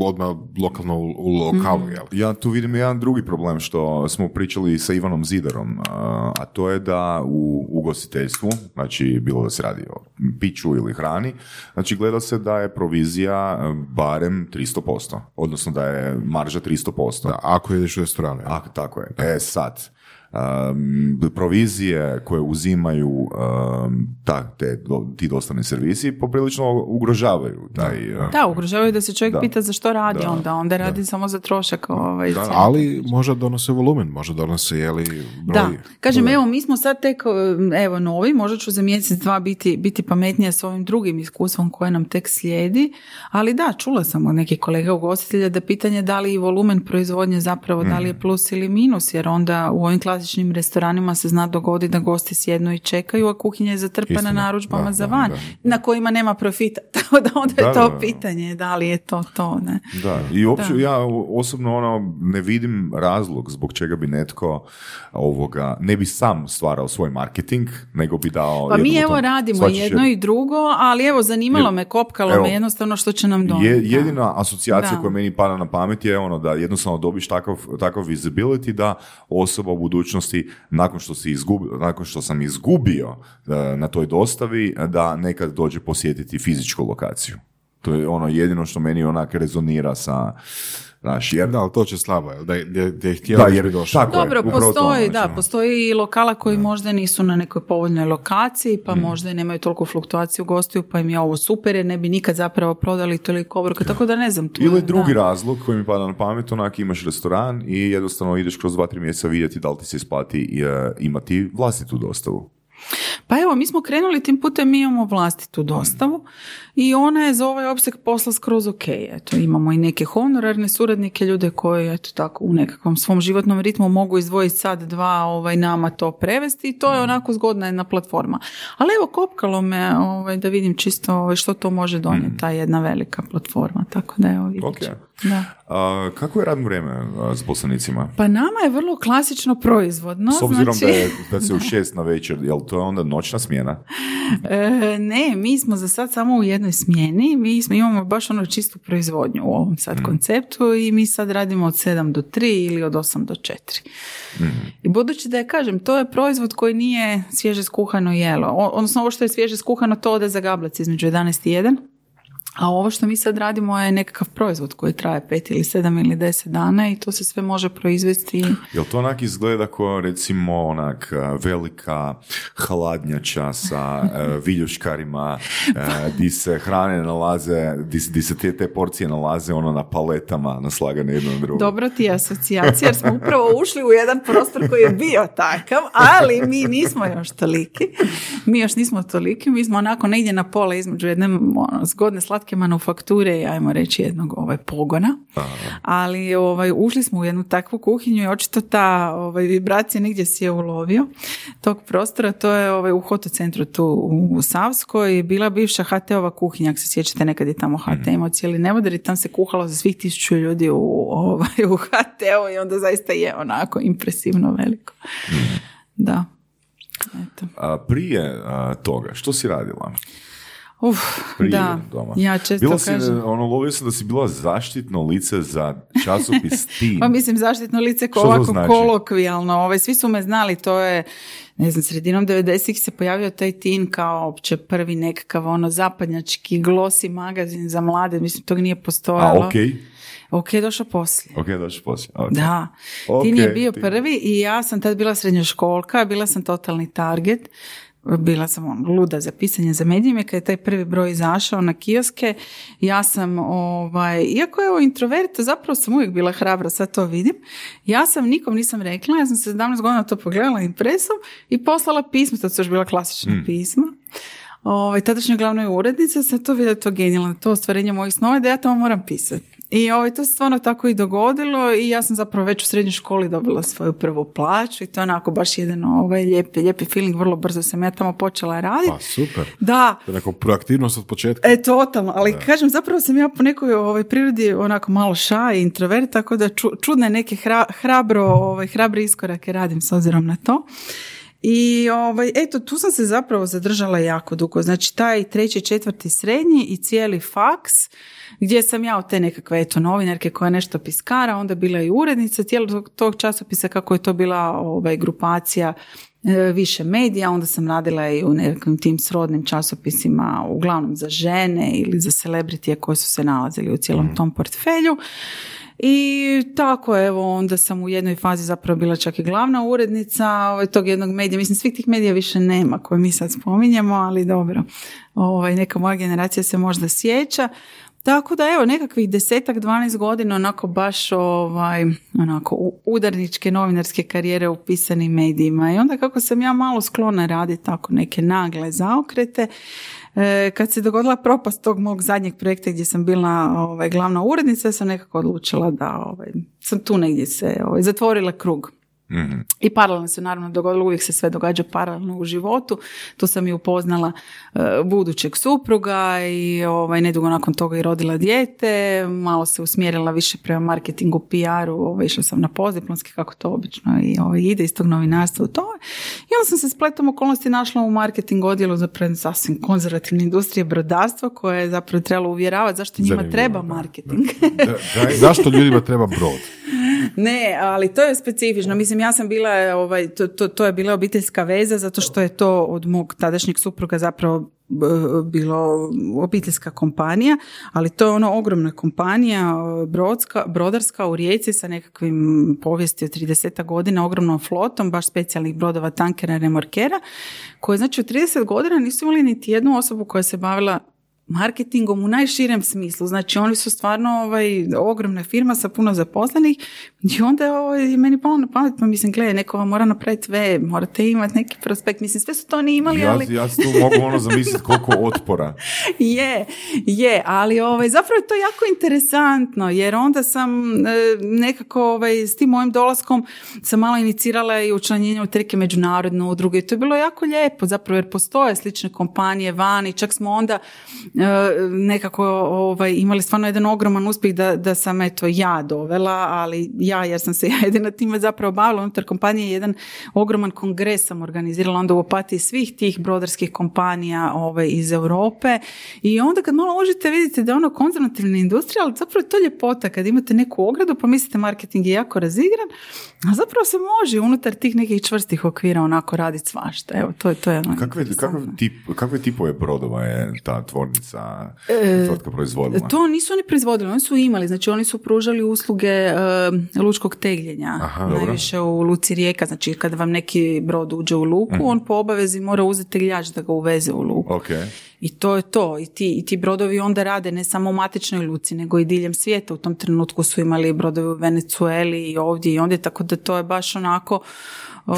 odmah lokalno u, u lokalu. Jel. Ja tu vidim jedan drugi problem što smo pričali sa Ivanom Zidarom, a a to je da u ugostiteljstvu, znači bilo da se radi o piću ili hrani, znači gleda se da je provizija e, barem 300%, odnosno da je marža 300%. Da, ako ideš u restoran. jel. A, tako je. E sad, um, provizije koje uzimaju um, ta, te, do- ti dostavni servisi poprilično ugrožavaju taj... uh, Da, ugrožavaju da se čovjek Da. pita za što radi Da. onda, onda radi samo za trošak. Ovaj. Ali možda donose volumen, možda donose jeli, broj. Da, kažem, evo, mi smo sad tek, evo, novi, možda ću za mjesec, dva biti, biti pametnija s ovim drugim iskustvom koje nam tek slijedi, ali da, čula sam od nekih kolega ugostitelja da pitanje da li i volumen proizvodnje zapravo da li je plus ili minus, jer onda u ovim klasičnim restoranima se zna dogoditi da gosti sjednu i čekaju, a kuhinja je zatrpana Istina, narudžbama da, za da, van, da. na kojima nema profita, tako da onda je Da, to da, da. pitanje, da li je to to, ne. Da, i uopće Da. ja osobno ono ne vidim razlog zbog čega bi netko ovoga ne bi sam stvarao svoj marketing, nego bi dao Pa mi evo tom- radimo jedno i drugo, ali evo zanimalo Jer- me, kopkalo evo, me jednostavno što će nam donijeti. Je, da. jedina asocijacija Da. koja meni pada na pamet je ono da jednostavno dobiš takav, takav visibility da osoba u budućnosti nakon što si izgubio, nakon što sam izgubio e, na toj dostavi da nekad dođe posjetiti fizičku lokaciju. To je ono jedino što meni onak rezonira sa Znaš, jer Da, ali to će slabo, jel? Da, je- da, je- da je htio Da, da, jer- bi došao. tako je. Dobro, to, postoji, da, postoji i lokala koji možda nisu na nekoj povoljnoj lokaciji, pa Mm. možda i nemaju toliko fluktuaciju gostiju, pa im je ovo super, jer ne bi nikad zapravo prodali toliko obroka, tako da ne znam. Tu, Ili da. drugi razlog koji mi pada na pamet, onak imaš restoran i jednostavno ideš kroz dva, tri mjeseca vidjeti da li ti se isplati e, imati vlastitu dostavu. Pa evo, mi smo krenuli tim putem, mi imamo vlastitu dostavu i ona je za ovaj opseg posla skroz ok. Eto, imamo i neke honorarne suradnike, ljude koji eto tako u nekakvom svom životnom ritmu mogu izdvojiti sad dva ovaj, nama to prevesti i to je onako zgodna jedna platforma. Ali evo, kopkalo me ovaj, da vidim čisto ovaj, što to može donijeti, ta jedna velika platforma. tako da evo vidjet Ok. ćemo. Da. A, kako je radno vrijeme s poslanicima? Pa nama je vrlo klasično proizvodno. S obzirom znači, da, je, da se u šest na večer, jel to je onda noćna smjena? E, ne, mi smo za sad samo u jednoj smjeni, mi smo, imamo baš ono čistu proizvodnju u ovom sad konceptu i mi sad radimo od 7 do 3 ili od 8 do 4. I budući da je, kažem, to je proizvod koji nije svježe skuhano jelo, O- odnosno ovo što je svježe skuhano to ode za gablac između 11 i 1. A ovo što mi sad radimo je nekakav proizvod koji traje 5 ili 7 ili 10 dana i to se sve može proizvesti. Jel to onak izgleda kao recimo onak a, velika hladnjača sa a, viljuškarima a, di se hrane nalaze, di, se- di se te, te porcije nalaze ono na paletama naslagane jedno na drugo. Dobro ti je asocijacija jer smo upravo ušli u jedan prostor koji je bio takav, ali mi nismo još toliki. Mi još nismo toliki, mi smo onako negdje na pola između jedne ono, zgodne slatke manufakture i ajmo reći jednog ovaj, pogona. Ali ovaj, ušli smo u jednu takvu kuhinju i očito ta ovaj, vibracija negdje si je ulovio tog prostora. To je ovaj, u hotocentru tu u Savskoj bila bivša HT-ova kuhinja, ako se sjećate, nekad je tamo HT imao cijeli nevodar i tam se kuhalo za svih tisuću ljudi u, ovaj, u HT-u i onda zaista je onako impresivno veliko. Da. Eto. A prije a, toga, što si radila? Uf, Prije da, doma. ja često Bila si, kažem. ono, lovio sam da si bila zaštitno lice za časopis Teen. Pa mislim zaštitno lice ko ovako znači? kolokvijalno. Ovaj, svi su me znali, to je ne znam, sredinom 90-ih se pojavio taj tin kao opće prvi nekakav ono zapadnjački glosi magazin za mlade, mislim tog nije postojalo. A, ok, Ok, došao poslije. ok, došli poslije. ok. Da, Ok, Tin je bio Tin. prvi i ja sam tad bila srednjoškolka, bila sam totalni target. Bila sam on, luda za pisanje za medijime, kad je taj prvi broj izašao na kioske, ja sam, ovaj, iako je ovo introvert, zapravo sam uvijek bila hrabra, sad to vidim. Ja sam nikom nisam rekla, ja sam se 17 godina to pogledala impresom i poslala pismo, to su još bila klasična pisma. Ovaj, tadašnja glavnoj urednici sam to vidjela to genijalno, to ostvarenje mojih snova da ja tamo moram pisati. I ovaj, to se stvarno tako i dogodilo i ja sam zapravo već u srednjoj školi dobila svoju prvu plaću i to je onako baš jedan ovaj, lijepi, lijepi feeling, vrlo brzo sam ja tamo počela raditi. Pa, super. Da, To je neko proaktivnost od početka. E, totalno, ali kažem, zapravo sam ja po nekoj ovaj, prirodi onako malo ša i introvert, tako da ču- čudne neke hra- hrabro, ovaj, hrabre iskorake radim s obzirom na to. I ovaj, eto, tu sam se zapravo zadržala jako dugo. Znači, taj treći, četvrti srednji i cijeli faks, gdje sam ja od te nekakve eto, novinarke koja nešto piskara, onda bila i urednica cijelog tog- časopisa, kako je to bila ovaj, grupacija e, više medija, onda sam radila i u nekakvim tim srodnim časopisima, uglavnom za žene ili za celebritije koji su se nalazili u cijelom tom portfelju. I tako evo, onda sam u jednoj fazi zapravo bila čak i glavna urednica ovaj, tog jednog medija. Mislim, svih tih medija više nema koje mi sad spominjemo, ali dobro, ovaj, neka moja generacija se možda sjeća. Tako da evo nekakvih desetak, 12 godina onako baš ovaj, onako udarničke novinarske karijere u pisanim medijima i onda kako sam ja malo sklona raditi tako neke nagle zaokrete, e, kad se dogodila propast tog mog zadnjeg projekta gdje sam bila ovaj, glavna urednica, sam nekako odlučila da ovaj, sam tu negdje se ovaj, zatvorila krug. Mhm. I paralelno se naravno dogodilo, uvijek se sve događa paralelno u životu. Tu sam i upoznala e, budućeg supruga i ovaj, nedugo nakon toga i rodila dijete. Malo se usmjerila više prema marketingu, PR-u. Ovaj, išla sam na postdiplomski, kako to obično i ovaj, ide iz tog novinarstva u to. I onda sam se spletom okolnosti našla u marketing odjelu za sasvim konzervativne industrije brodarstva koje je zapravo trebalo uvjeravati zašto njima Zanimljivo, treba da. marketing. Zašto ljudima treba brod? Ne, ali to je specifično. Mislim, ja sam bila, ovaj, to, to, to je bila obiteljska veza zato što je to od mog tadašnjeg supruga zapravo bilo obiteljska kompanija, ali to je ono ogromna kompanija brodska, brodarska u Rijeci sa nekakvim povijesti od 30 godina, ogromnom flotom, baš specijalnih brodova, tankera, remorkera, koje znači u 30 godina nisu imali niti jednu osobu koja se bavila marketingom u najširem smislu. Znači oni su stvarno ovaj, ogromna firma sa puno zaposlenih i onda je ovaj, meni palo na pamet, pa mislim, gledaj, neko vam mora napraviti web, morate imati neki prospekt. Mislim, sve su to oni imali, Ja, ali... ja tu mogu ono zamisliti koliko otpora. Je, je, ali ovaj, zapravo je to jako interesantno jer onda sam e, nekako ovaj, s tim mojim dolaskom sam malo inicirala i učlanjenje u trike međunarodne udruge i to je bilo jako lijepo zapravo jer postoje slične kompanije vani, čak smo onda nekako ovaj, imali stvarno jedan ogroman uspjeh da, da sam eto ja dovela, ali ja jer sam se ja jedina time zapravo bavila unutar kompanije, jedan ogroman kongres sam organizirala onda u opatiji svih tih brodarskih kompanija ovaj, iz Europe i onda kad malo možete vidite da je ono konzervativna industrija, ali zapravo je to ljepota kad imate neku ogradu pa mislite marketing je jako razigran, a zapravo se može unutar tih nekih čvrstih okvira onako raditi svašta. Evo, to je to. Je kakve, kakve, tip, kakve tipove brodova je ta tvornica, e, tvrtka proizvodila? To nisu oni proizvodili, oni su imali, znači oni su pružali usluge e, lučkog tegljenja, Aha, najviše u Luci Rijeka, znači kad vam neki brod uđe u luku, mhm. on po obavezi mora uzeti tegljač da ga uveze u luku. Okay. I to je to. I ti, I ti brodovi onda rade ne samo u matičnoj luci, nego i diljem svijeta. U tom trenutku su imali brodovi u Venecueli i ovdje i ondje, tako da to je baš onako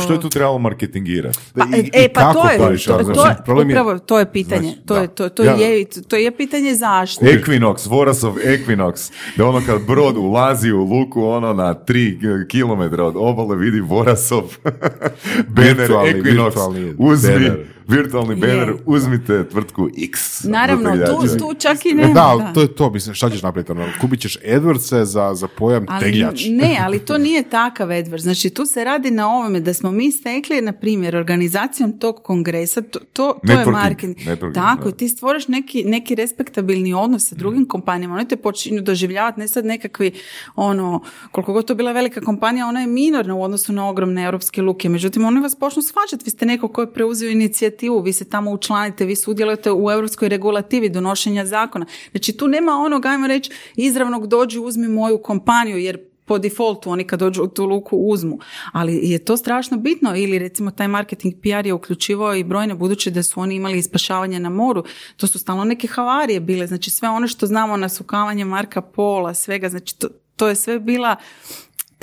što je tu trebalo marketingirati? Pa, I, e, pa to je, to, to, znači, upravo, to je pitanje. Znači, to, je, to, to, je, to je pitanje zašto. Equinox, Vorasov Equinox. Da ono kad brod ulazi u luku, ono na tri kilometra od obale vidi Vorasov banner Equinox. Uzmi, virtualni banner, uzmite tvrtku X. Naravno, tu, tu čak i ne. Da, to je to, mislim, šta ćeš napraviti? Ono, kupit ćeš AdWords za, za pojam ali, tegljač. Ne, ali to nije takav AdWords. Znači, tu se radi na ovome da smo mi stekli, na primjer, organizacijom tog kongresa, to, to, to je marketing. Tako, ti stvoriš neki, neki respektabilni odnos sa drugim kompanijama. Oni te počinju doživljavati, ne sad nekakvi, ono, koliko god to bila velika kompanija, ona je minorna u odnosu na ogromne europske luke. Međutim, oni vas počnu shvaćati. Vi ste neko ko je preuzeo inicijativu, vi se tamo učlanite, vi sudjelujete u europskoj regulativi donošenja zakona. Znači, tu nema onog, ajmo reći, izravnog dođu, uzmi moju kompaniju, jer po defaultu oni kad dođu u tu luku uzmu. Ali je to strašno bitno ili recimo taj marketing PR je uključivao i brojne budući da su oni imali ispašavanje na moru. To su stalno neke havarije bile. Znači sve ono što znamo na sukavanje Marka Pola, svega, znači to, to je sve bila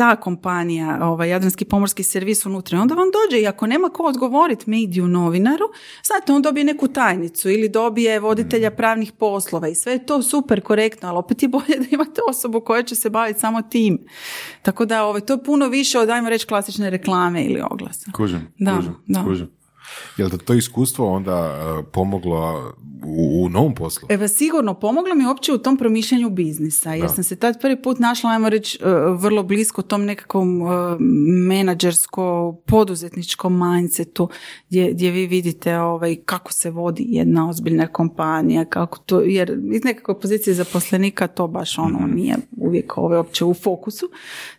ta kompanija, ovaj, Jadranski pomorski servis unutra, onda vam dođe i ako nema ko odgovoriti mediju novinaru, znate, on dobije neku tajnicu ili dobije voditelja mm. pravnih poslova i sve je to super korektno, ali opet je bolje da imate osobu koja će se baviti samo tim. Tako da ovaj, to je puno više od, ajmo reći, klasične reklame ili oglasa. Kužim, da, kužim, da. kužim. Je li to iskustvo onda uh, pomoglo u, u novom poslu? Evo, sigurno, pomoglo mi uopće u tom promišljanju biznisa, jer sam se tad prvi put našla, ajmo reći, uh, vrlo blisko tom nekakvom uh, menadžersko, poduzetničkom mindsetu, gdje, gdje vi vidite ovaj, kako se vodi jedna ozbiljna kompanija, kako to, jer iz nekakve pozicije zaposlenika to baš ono mhm. nije uvijek ovaj, uopće u fokusu,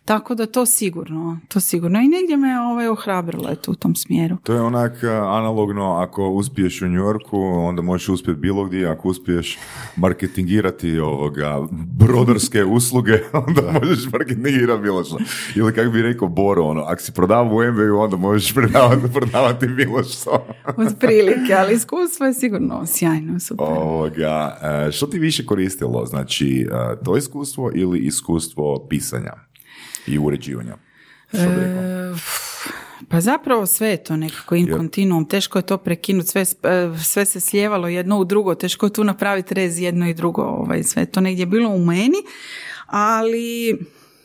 tako da to sigurno, to sigurno i negdje me ovaj, ohrabrilo eto, u tom smjeru. To je onak analogno, ako uspiješ u New Yorku, onda možeš uspjeti bilo gdje, ako uspiješ marketingirati ovoga, brodarske usluge, onda možeš marketingirati bilo što. Ili kako bi rekao Boro, ono, ako si prodavao u MBU, onda možeš prodavati, prodavati bilo što. Od prilike, ali iskustvo je sigurno sjajno, super. Ovoga, e, što ti više koristilo? Znači, e, to iskustvo ili iskustvo pisanja i uređivanja? Što bi rekao? Pa zapravo sve je to nekako in continuum, teško je to prekinuti, sve, e, sve se slijevalo jedno u drugo, teško je tu napraviti rez jedno i drugo, ovaj, sve je to negdje bilo u meni, ali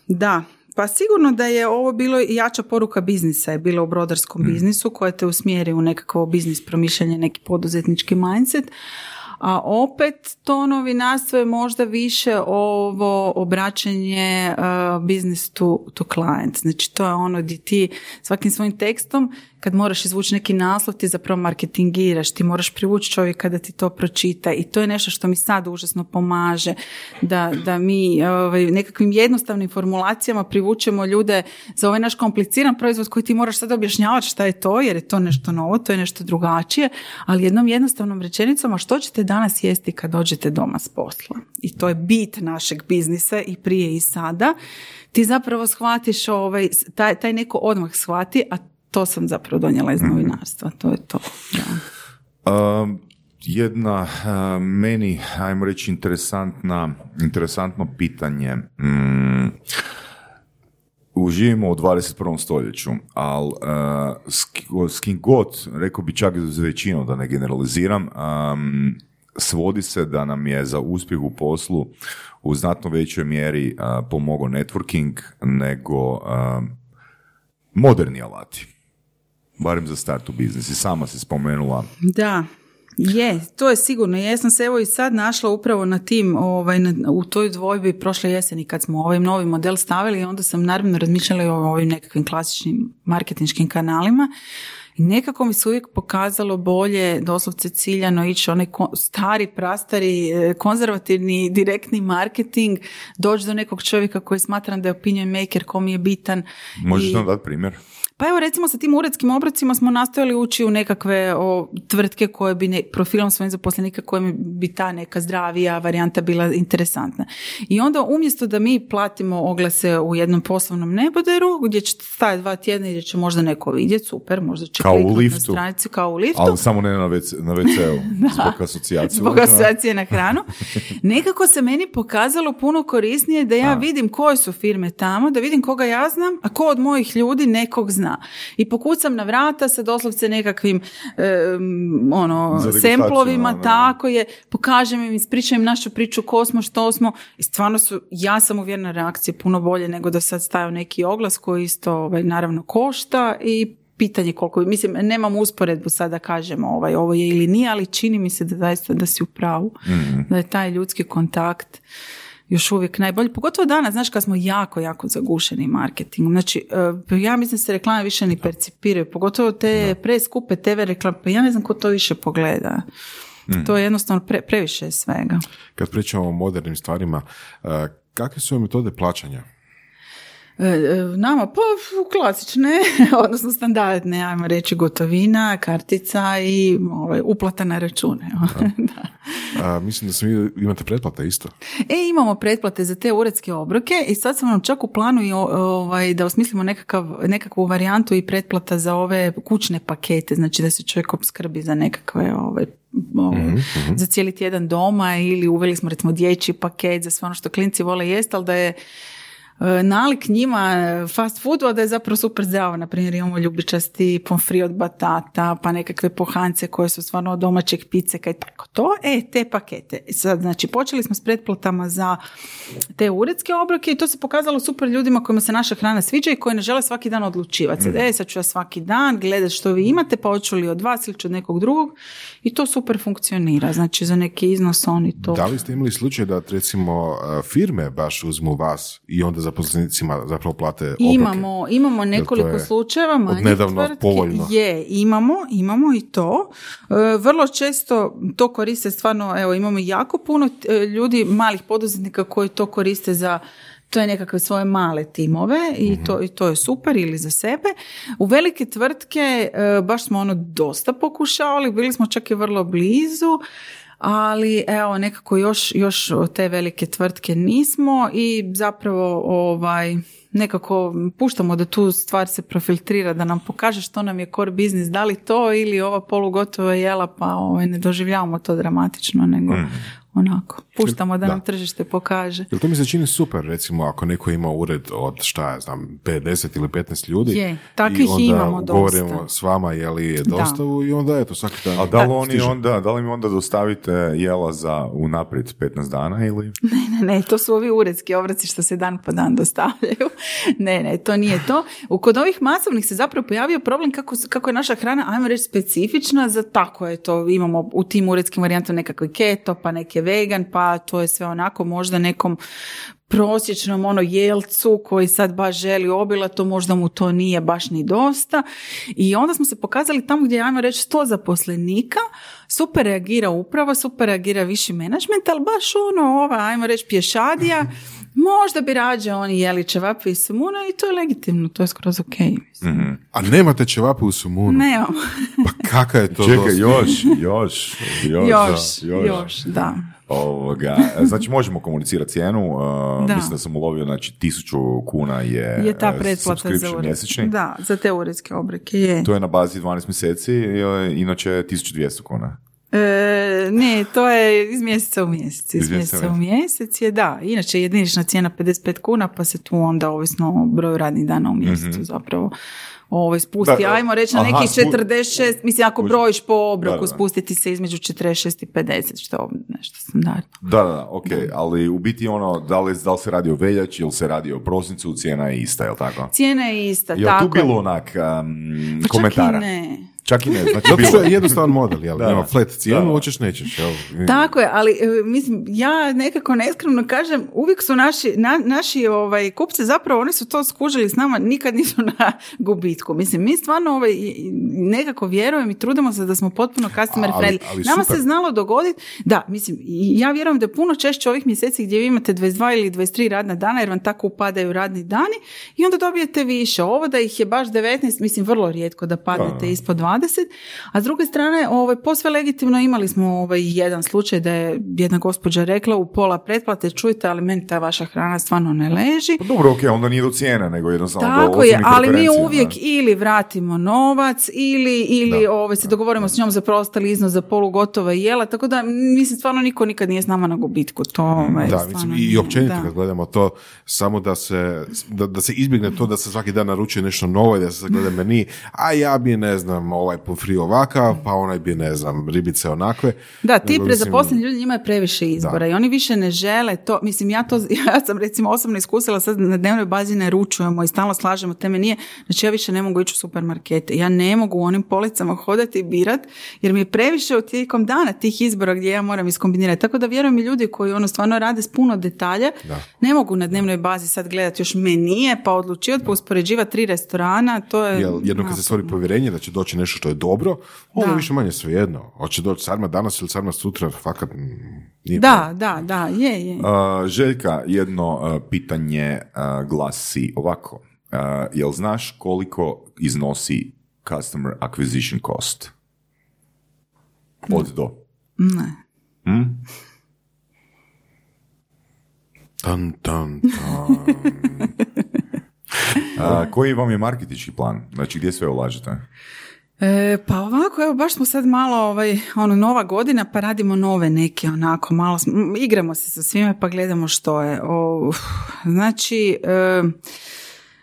da, pa sigurno da je ovo bilo jača poruka biznisa je bila u brodarskom mm. biznisu koja te usmjeri u nekakvo biznis promišljanje, neki poduzetnički mindset, a opet to novinarstvo je možda više ovo obraćanje uh, business to, to client. Znači to je ono gdje ti svakim svojim tekstom kad moraš izvući neki naslov ti zapravo marketingiraš, ti moraš privući čovjeka da ti to pročita i to je nešto što mi sad užasno pomaže da, da mi ovaj, nekakvim jednostavnim formulacijama privučemo ljude za ovaj naš kompliciran proizvod koji ti moraš sad objašnjavati šta je to jer je to nešto novo, to je nešto drugačije, ali jednom jednostavnom rečenicom, a što ćete danas jesti kad dođete doma s posla? I to je bit našeg biznisa i prije i sada. Ti zapravo shvatiš ovaj, taj, taj neko odmah shvati, a to sam zapravo donijela iz mhm. novinarstva, to je to. Da. Um, jedna uh, meni, ajmo reći, interesantna, interesantno pitanje. Mm, uživimo u 21. stoljeću, ali uh, s, kim god, rekao bi čak za većinu da ne generaliziram, um, svodi se da nam je za uspjeh u poslu u znatno većoj mjeri uh, pomogao networking nego uh, moderni alati barem za start u biznis. I sama si spomenula da. Je, to je sigurno. Ja sam se evo i sad našla upravo na tim, ovaj, na, u toj dvojbi prošle jeseni kad smo ovaj novi model stavili, onda sam naravno razmišljala i o ovim nekakvim klasičnim marketinškim kanalima. I nekako mi se uvijek pokazalo bolje, doslovce ciljano ići onaj ko- stari, prastari, e, konzervativni, direktni marketing, doći do nekog čovjeka koji smatram da je opinion maker, ko mi je bitan. Možeš I- nam dati primjer? Pa evo recimo sa tim uredskim obrocima smo nastojali ući u nekakve o, tvrtke koje bi ne, profilom svojim zaposlenika kojim bi ta neka zdravija varijanta bila interesantna. I onda umjesto da mi platimo oglase u jednom poslovnom neboderu gdje će stajati dva tjedna i gdje će možda neko vidjeti, super, možda će Kao u na liftu. stranicu kao u liftu. Ali samo ne na, WC, na WC-u, zbog asocijacije. Zbog asocijacije na hranu. Nekako se meni pokazalo puno korisnije da ja vidim koje su firme tamo, da vidim koga ja znam, a ko od mojih ljudi nekog zna. I pokucam na vrata sa doslovce nekakvim em, ono, semplovima, ono. tako je, pokažem im, ispričam im našu priču, ko smo, što smo. I stvarno su, ja sam uvjerena reakcije puno bolje nego da sad stavio neki oglas koji isto ovaj, naravno košta i pitanje koliko, mislim, nemam usporedbu sad da kažemo ovaj, ovo je ili nije, ali čini mi se da zaista da si u pravu, da je taj ljudski kontakt još uvijek najbolji, pogotovo danas, znaš, kad smo jako, jako zagušeni marketingom. Znači, eh, ja mislim da se reklame više ni percipiraju, pogotovo te preskupe TV reklame, pa ja ne znam ko to više pogleda. To je jednostavno pre- previše svega. Kad pričamo o modernim stvarima, uh, kakve su metode plaćanja? E, e, Nama, pa klasične, odnosno standardne, ajmo reći gotovina, kartica i ovaj, uplata na račune. da. A, mislim da sam vidio, imate pretplate isto. E, imamo pretplate za te uredske obroke i sad sam nam čak u planu i, ovaj, da osmislimo nekakav, nekakvu varijantu i pretplata za ove kućne pakete, znači da se čovjek opskrbi za nekakve ovaj, ovaj, za cijeli tjedan doma ili uveli smo recimo dječji paket za sve ono što klinci vole jest, ali da je nalik njima e, fast foodu, a da je zapravo super zdravo. Na primjer imamo ljubičasti pomfri od batata, pa nekakve pohance koje su stvarno od domaćeg piceka i tako to. E, te pakete. Sad, znači, počeli smo s pretplatama za te uredske obroke i to se pokazalo super ljudima kojima se naša hrana sviđa i koji ne žele svaki dan odlučivati. Sad, e, sad ću ja svaki dan gledati što vi imate, pa hoću li od vas ili ću od nekog drugog. I to super funkcionira. Znači, za neki iznos oni to... Da li ste imali slučaj da recimo uh, firme baš uzmu vas i onda zaposlenicima zapravo plate obroke? Imamo, imamo nekoliko je slučajeva manjih odnedavno tvrtki. povoljno? Je, imamo, imamo i to. E, vrlo često to koriste stvarno, evo imamo jako puno e, ljudi, malih poduzetnika koji to koriste za to je nekakve svoje male timove i, Mhm. to, i to je super ili za sebe. U velike tvrtke e, baš smo ono dosta pokušavali, bili smo čak i vrlo blizu, ali evo nekako još, još te velike tvrtke nismo i zapravo ovaj nekako puštamo da tu stvar se profiltrira, da nam pokaže što nam je core biznis, da li to ili ova polugotova jela, pa ovaj, ne doživljavamo to dramatično, nego onako, puštamo da, Da. nam tržište pokaže. Jel to mi se čini super, recimo, ako neko ima ured od, šta ja znam, 50 ili 15 ljudi Je, takvih i onda imamo dosta. ugovorimo s vama je li dostavu i onda eto, svaki dan. A da li, oni onda, da li mi onda dostavite jela za unaprijed 15 dana ili? Ne, ne, to su ovi uredski obroci što se dan po dan dostavljaju. Ne, ne, to nije to. U kod ovih masovnih se zapravo pojavio problem kako, kako je naša hrana, ajmo reći, specifična za tako je to. Imamo u tim uredskim varijantama nekakve keto, pa neke vegan, pa to je sve onako možda nekom prosječnom ono jelcu koji sad baš želi obila, to možda mu to nije baš ni dosta. I onda smo se pokazali tamo gdje, ajmo reći, sto zaposlenika, super reagira uprava, super reagira viši menadžment, ali baš ono, ova, ajmo reći, pješadija, možda bi rađe oni jeli čevapi i sumuna i to je legitimno, to je skroz ok. mislim. A nemate ćevape u sumunu? Nemamo. Pa kakav je to Čekaj, još, još, još, još, da, još, da. Ovoga, znači možemo komunicirati cijenu, uh, Da. mislim da sam ulovio, znači tisuću kuna je, Je ta uh, pretplata za mjesečni. Da, za te uredske obreke je. To je na bazi 12 mjeseci, inače 1200 kuna. E, ne, to je iz mjeseca u mjesec. Iz, Iz mjeseca mjeseca u mjesec je, da. Inače, jedinična cijena 55 kuna, pa se tu onda, ovisno o broju radnih dana u mjesecu zapravo ovaj, spusti. Da, Ajmo reći na aha, nekih spu- 46, mislim, ako brojiš po obroku, Da, da, spustiti se između 46 i 50, što je nešto standardno. Da, da, da, ok, ali u biti ono, da li, da li se radi o veljači ili se radi o prosincu, cijena je ista, je li tako? Cijena je ista, Je tako tu je. bilo onak um, Pa čak komentara? i ne. Čak i ne, znači Zato što bilo je je. jednostavan model, jel? Da, Nema da. flat cijenu, Da. hoćeš, nećeš, jel? Tako je, ali e, mislim, ja nekako neskromno kažem, uvijek su naši, na- naši ovaj, kupci zapravo, oni su to skužili s nama, nikad nisu na gubitku. Mislim, mi stvarno ovaj, nekako vjerujem i trudimo se da smo potpuno customer friendly. Nama super. se znalo dogoditi, da, mislim, i ja vjerujem da je puno češće ovih mjeseci gdje vi imate 22 ili 23 radna dana, jer vam tako upadaju radni dani i onda dobijete više. Ovo da ih je baš 19, mislim, vrlo rijetko da padnete ispod 20, a s druge strane, ovaj, posve legitimno imali smo ovaj, jedan slučaj da je jedna gospođa rekla u pola pretplate, čujte, ali meni ta vaša hrana stvarno ne leži. Pa dobro, ok, onda nije do cijene, nego jednostavno do Tako je, ali mi uvijek da. ili vratimo novac ili, ili ovaj, se dogovorimo s njom za preostali iznos za polugotova jela, tako da mislim stvarno niko nikad nije s nama na gubitku. To, ovaj, Da, stvarno mislim, i općenito da. kad gledamo to, samo da se, da, da se izbjegne to da se svaki dan naručuje nešto novo i da se gleda meni, a ja bi, ne znam, ovaj pomfri ovakav, pa onaj bi, ne znam, ribice onakve. Da, ti prezaposleni ljudi njima je previše izbora i oni više ne žele to. Mislim, ja to, ja sam recimo osobno iskusila sad na dnevnoj bazi ne ručujemo i stalno slažemo te menije. Znači ja više ne mogu ići u supermarkete. Ja ne mogu u onim policama hodati i birat jer mi je previše u tijekom dana tih izbora gdje ja moram iskombinirati. Tako da vjerujem i ljudi koji ono stvarno rade s puno detalja ne mogu na dnevnoj bazi sad gledati još menije pa odlučivati pa uspoređivati tri restorana. To je Jel, jednom kad se stvori povjerenje da će doći nešto što je dobro, Da. više manje svejedno. Hoće doći sarma danas ili sarma sutra, fakat mm, nije Da, da, da, je, je. Uh, Željka, jedno uh, pitanje uh, glasi ovako. Uh, jel znaš koliko iznosi customer acquisition cost? Od do. Ne. Hm? Tan, tan, tan. Uh, koji vam je marketički plan? Znači, gdje sve ulažete? E, pa ovako, evo, baš smo sad malo, ovaj, ono, nova godina, pa radimo nove neke, onako, malo, smo- m, igramo se sa svime, pa gledamo što je. O, znači, e,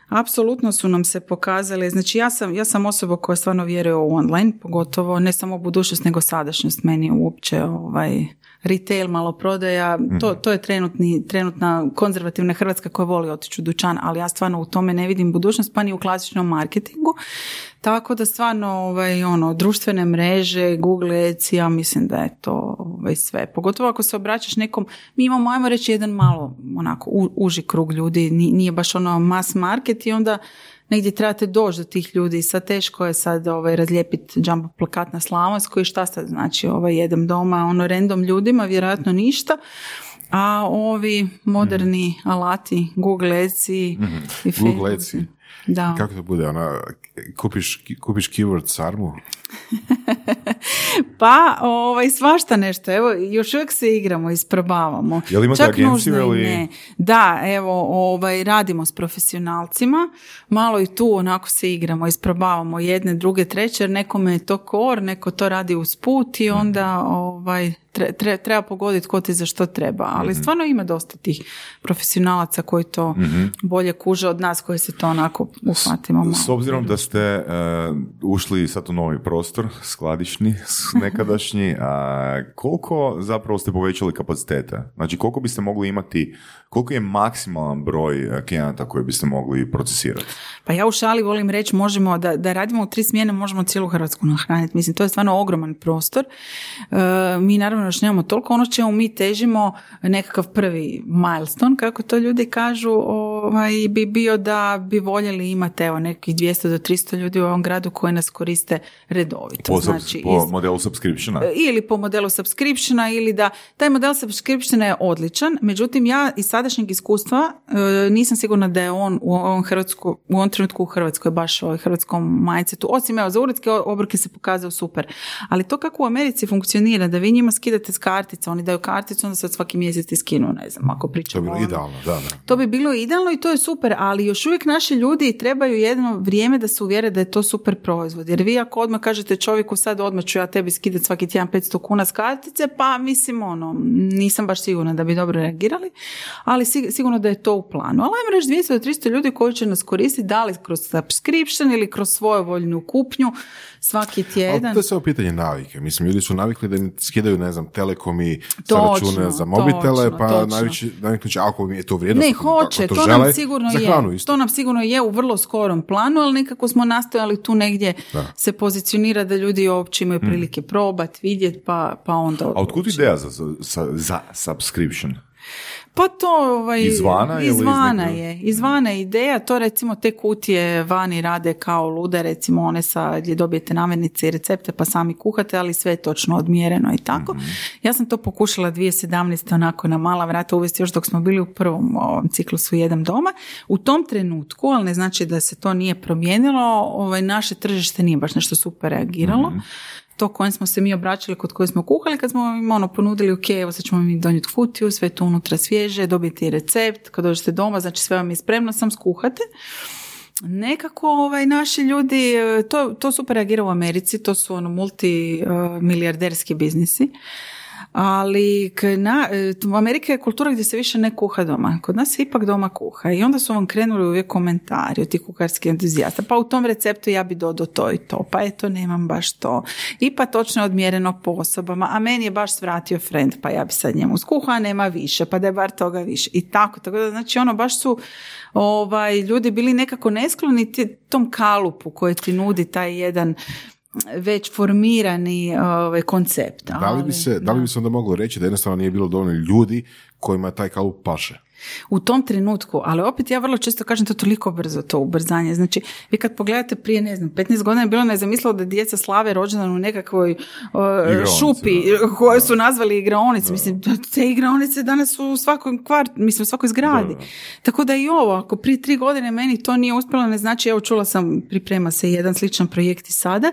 apsolutno su nam se pokazali, znači ja sam, ja sam osoba koja stvarno vjeruje u online, pogotovo ne samo u budućnost, nego sadašnjost meni uopće, ovaj, retail, maloprodaja, to, to je trenutni, trenutna konzervativna Hrvatska koja voli otići u dućan, ali ja stvarno u tome ne vidim budućnost, pa ni u klasičnom marketingu. Tako da stvarno ovaj, ono, društvene mreže, Google Ads, ja mislim da je to ovaj, sve. Pogotovo ako se obraćaš nekom, mi imamo, ajmo reći, jedan malo onako u- uži krug ljudi, ni- nije baš ono mass market i onda negdje trebate doći do tih ljudi. Sad teško je sad ovaj, razlijepiti jumbo plakat na Slavonskoj i šta sad znači ovaj, jedem doma ono random ljudima, vjerojatno ništa. A ovi moderni alati, Google Ads i, i. Google Ads Da. Kako to bude? Ona, kupiš, kupiš keyword sarmu? Pa, ovaj, svašta nešto. Evo, još uvijek se igramo, isprobavamo. Jel imate Čak agenciju ili- ne. Da, evo, ovaj, radimo s profesionalcima. Malo i tu onako se igramo, isprobavamo jedne, druge, treće, jer nekome je to kor, neko to radi usput i onda ovaj, tre- tre- treba pogoditi ko ti za što treba. Ali Mhm. stvarno ima dosta tih profesionalaca koji to bolje kuže od nas koji se to onako uhvatimo malo. S obzirom da ste e, ušli sad u novi prostor, skladišni, s- nekadašnji, a koliko zapravo ste povećali kapacitete? Znači koliko biste mogli imati, koliko je maksimalan broj e, klijenata koji biste mogli procesirati? Pa ja u šali volim reći možemo da, da radimo u tri smjene, možemo cijelu Hrvatsku nahraniti. Mislim, to je stvarno ogroman prostor. E, mi naravno još nemamo toliko. Ono čemu mi težimo, nekakav prvi milestone, kako to ljudi kažu, ovaj, bi bio da bi voljeli imati evo, nekih 200 do 300 ljudi u ovom gradu koji nas koriste redovito. Po, znači, po iz- modelu subscriptiona? ili po modelu subscriptiona ili da taj model subscriptiona je odličan, međutim ja iz sadašnjeg iskustva e, nisam sigurna da je on u ovom, Hrvatsku, u ovom trenutku u Hrvatskoj baš u hrvatskom mindsetu, osim evo za uredske obrke se pokazao super, ali to kako u Americi funkcionira, da vi njima skidate s kartica, oni daju karticu, onda sad svaki mjesec ti skinu, ne znam, ako To pričamo bi bilo ono- idealno, da, da. to bi bilo idealno i to je super, ali još uvijek naši ljudi trebaju jedno vrijeme da se uvjere da je to super proizvod. Jer vi ako odmah kažete čovjeku sad odmah ću ja tebi skidati svaki tjedan 500 kuna s kartice, pa mislim ono, nisam baš sigurna da bi dobro reagirali, ali sig- sigurno da je to u planu. Ali ajmo reći 200 do 300 ljudi koji će nas koristiti, da li kroz subscription ili kroz svojevoljnu kupnju svaki Ali tjedan. to je samo pitanje navike. Mislim, ljudi su navikli da im skidaju, ne znam, telekomi sa Točno, račune za mobitele, točno, pa navikli će, ako mi je to vrijedno, Ne, hoće, ako to, žele, nam sigurno je. isto. To nam sigurno je u vrlo skorom planu, ali nekako smo nastojali tu negdje se pozicionirati da ljudi uopće imaju prilike probati, vidjeti, pa, pa onda... A otkud ideja za, za, za subscription? Pa to ovaj, Izvana izvana je. Izvana je ideja, to recimo te kutije vani rade kao lude, recimo one sa gdje dobijete namirnice i recepte pa sami kuhate, ali sve je točno odmjereno i tako. Mhm. Ja sam to pokušala 2017. onako na mala vrata uvesti još dok smo bili u prvom ovom ciklusu jedan doma. U tom trenutku, ali ne znači da se to nije promijenilo, ovaj, naše tržište nije baš nešto super reagiralo. Mhm. To kojem smo se mi obraćali, kod koje smo kuhali, kad smo im ono ponudili, ok, evo sad ćemo mi donijeti kutiju, sve tu unutra svježe, dobijete i recept, kad dođete doma, znači sve vam je spremno, sam skuhate. Nekako ovaj, naši ljudi, e, to, to super reagira u Americi, to su ono multimilijarderski biznisi. Ali na, e, u Amerika je kultura gdje se više ne kuha doma. Kod nas se ipak doma kuha. I onda su vam krenuli uvijek komentari od tih kuharskih entuzijasta. Pa u tom receptu ja bi dodao to i to. Pa eto, nemam baš to. I pa točno je odmjereno po osobama. A meni je baš svratio friend, pa ja bi sad njemu skuha, a nema više. Pa da je bar toga više. I tako. Tako da, znači, ono, baš su ovaj, ljudi bili nekako neskloni tom kalupu koji ti nudi taj jedan već formirani ovaj, koncept. Da li, bi ali, se, da li bi se onda moglo reći da jednostavno nije bilo dovoljno ljudi kojima taj kalup paše? U tom trenutku, ali opet ja vrlo često kažem to toliko brzo, to ubrzanje. Znači, vi kad pogledate prije, ne znam, 15 godina je bilo nezamislivo da djeca slave rođendan u nekakvoj uh, šupi da. koje su nazvali igraonice. Mislim, te igraonice danas su u svakoj kvart, mislim, u svakoj zgradi. Da, da. Tako da i ovo, ako prije tri godine meni to nije uspjelo, ne znači, evo čula sam, priprema se jedan sličan projekt i sada,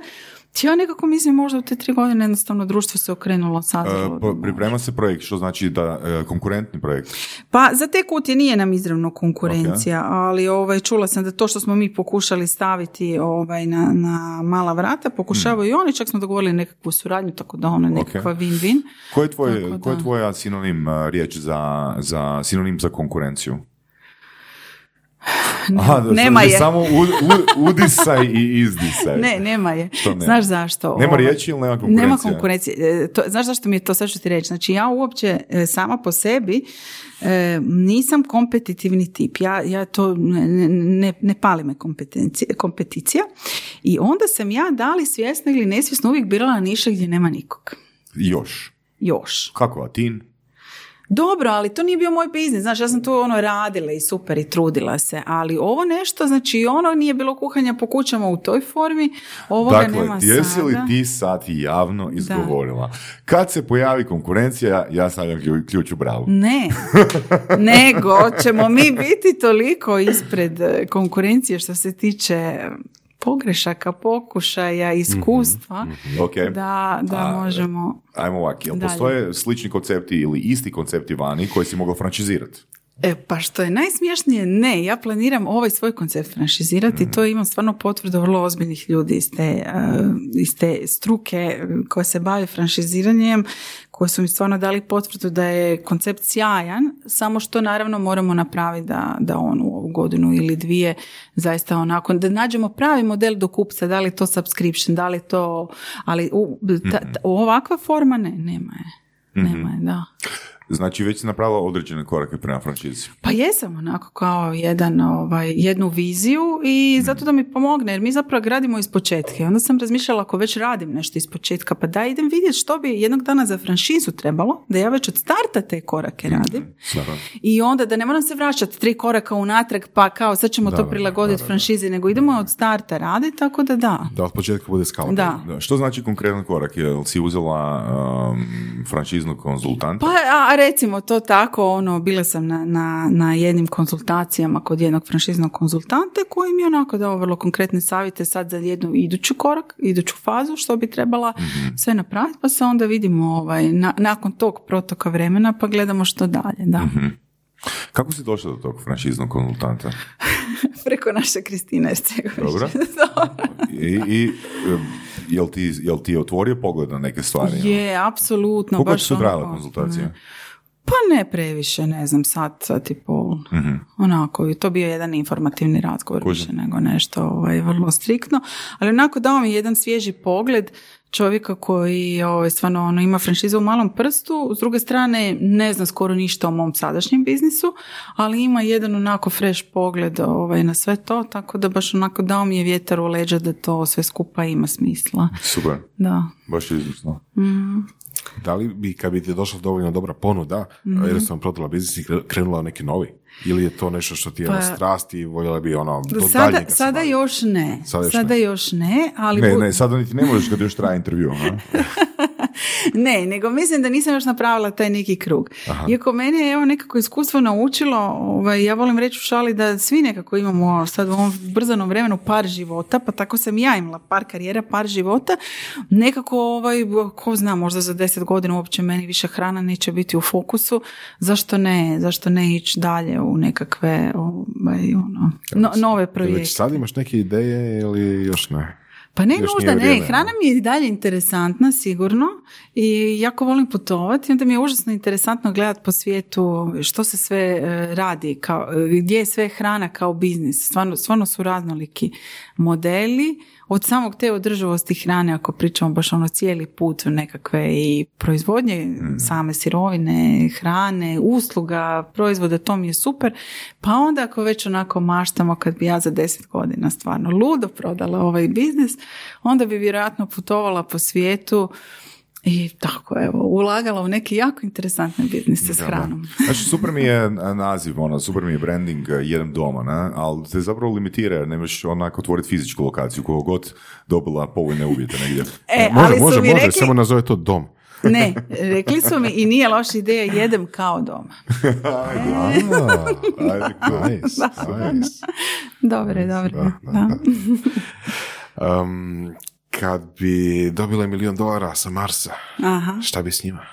ja nekako mislim možda u te tri godine jednostavno društvo se okrenulo, sazrelo. E, priprema se projekt, što znači da e, konkurentni projekt. Pa za te kutije nije nam izravno konkurencija, ali ovaj, čula sam da to što smo mi pokušali staviti ovaj, na, na mala vrata, pokušavaju i oni, čak smo dogovorili nekakvu suradnju, tako da ono je nekakva win-win. Ko je, tvoj, ko je tvoja sinonim uh, riječ za, za sinonim za konkurenciju? Aha, da, nema je. Samo u, u- udisaj i izdisaj. Ne, nema je. Što nema? Znaš zašto? Nema Ovaj, riječi ili nema konkurencije? Nema konkurencije. E, To, znaš zašto mi je to, sad ću ti reći. Znači ja uopće e, sama po sebi e, nisam kompetitivni tip. Ja, ja to ne, ne, ne pali me kompeticija. I onda sam ja da li svjesno ili nesvjesno uvijek birala niše gdje nema nikog. Još. Još. Kako, Atin? Dobro, ali to nije bio moj biznis. Znaš, ja sam tu ono radila i super i trudila se. Ali ovo nešto, znači ono nije bilo kuhanja po kućama u toj formi. Ovoga Dakle, nema jesi li sada. ti sad javno izgovorila? Kad se pojavi konkurencija, ja stavljam klju- ključ u bravu. Ne, nego ćemo mi biti toliko ispred e, konkurencije što se tiče pogrešaka, pokušaja, iskustva, Ok. da, da A, možemo... Ajmo ovak, jel Dalje. postoje slični koncepti ili isti koncepti vani koji si mogla franšizirati? E, pa što je najsmiješnije, ne, ja planiram ovaj svoj koncept franšizirati, to imam stvarno potvrdu vrlo ozbiljnih ljudi iz te, e, iz te struke e, koje se bave franšiziranjem, koji su mi stvarno dali potvrdu da je koncept sjajan, samo što naravno moramo napraviti da, da on u ovu godinu ili dvije zaista onako, da nađemo pravi model do kupca, da li to subscription, da li to, ali u, ta- ta- ovakva forma ne, nema je. Nema je, da. Znači, već si napravila određene korake prema franšizi. Pa jesam onako kao jedan, ovaj, jednu viziju i zato da mi pomogne jer mi zapravo gradimo iz početka. Onda sam razmišljala ako već radim nešto iz početka pa da idem vidjeti što bi jednog dana za franšizu trebalo, da ja već od starta te korake radim. I onda da ne moram se vraćati tri koraka unatrag pa kao sad ćemo Da, to prilagoditi franšizi, nego idemo od starta raditi, tako da da. Da od početka bude skala. Da. Da, što znači konkretan korak? Jel si uzela um, franšiznog konzultanta? Pa a, recimo to tako, ono, bila sam na, na, na jednim konzultacijama kod jednog franšiznog konzultanta koji mi je onako dao vrlo konkretne savjete sad za jednu iduću korak, iduću fazu, što bi trebala sve napraviti, pa se onda vidimo ovaj, na- nakon tog protoka vremena pa gledamo što dalje, da. Kako si došla do tog franšiznog konzultanta? Preko naše Kristine Ercegović. Dobro. I, i jel, ti, jel ti je otvorio pogled na neke stvari? Je, apsolutno. Koliko baš će su trajale onako- konzultacije? Pa ne previše, ne znam, sat, sat i pol. Onako, i to bio jedan informativni razgovor više nego nešto ovaj, vrlo striktno. Ali onako dao mi jedan svježi pogled čovjeka koji ovaj, stvarno ono, ima franšizu u malom prstu, s druge strane ne zna skoro ništa o mom sadašnjem biznisu, ali ima jedan onako fresh pogled ovaj, na sve to, tako da baš onako dao mi je vjetar u leđa da to sve skupa ima smisla. Super, Da. baš izvrsno. Da li bi, kad bi ti došla dovoljno dobra ponuda, Mhm. jer sam prodala biznis i kre- krenula neki novi? Ili je to nešto što ti je Pa- pa, strast i voljela bi ono, do Sada, sada još ne. Sada Sada, još još ne, ali... Ne, bu- ne, sada niti ne možeš kad još traje intervju. Ne, nego mislim da nisam još napravila taj neki krug. Iako mene je evo nekako iskustvo naučilo, ovaj, ja volim reći u šali da svi nekako imamo sad u ovom brzanom vremenu par života, pa tako sam ja imala par karijera, par života. Nekako, ovaj, ko zna, možda za deset godina uopće meni više hrana neće biti u fokusu. Zašto ne? Zašto ne ići dalje u nekakve ovaj, ono, no- nove Jel Već projekte? sad imaš neke ideje ili još ne? Pa ne Još nužda, ne, vrijeme, hrana mi je i dalje interesantna sigurno i jako volim putovati, onda mi je užasno interesantno gledati po svijetu što se sve e, radi, kao, e, gdje je sve hrana kao biznis, stvarno, stvarno su raznoliki modeli, od samog te održivosti hrane, ako pričamo baš ono cijeli put nekakve i proizvodnje same sirovine, hrane, usluga, proizvoda, to mi je super. Pa onda ako već onako maštamo kad bi ja za deset godina stvarno ludo prodala ovaj biznis, onda bi vjerojatno putovala po svijetu i tako evo, ulagala u neke jako interesantne biznise s hranom. Znači, super mi je naziv, ono, super mi je branding jedan doma, ne? ali te zapravo limitira jer nemaš onako otvoriti fizičku lokaciju, koliko god dobila povoljne uvjete negdje. E, može, ali može, može, rekli, samo nazove to dom. ne, rekli su mi i nije loša ideja, jedem kao doma. Ajde. Nice. Da. Um, kad bi dobila milion dolara sa Marsa, Aha. šta bi s njima?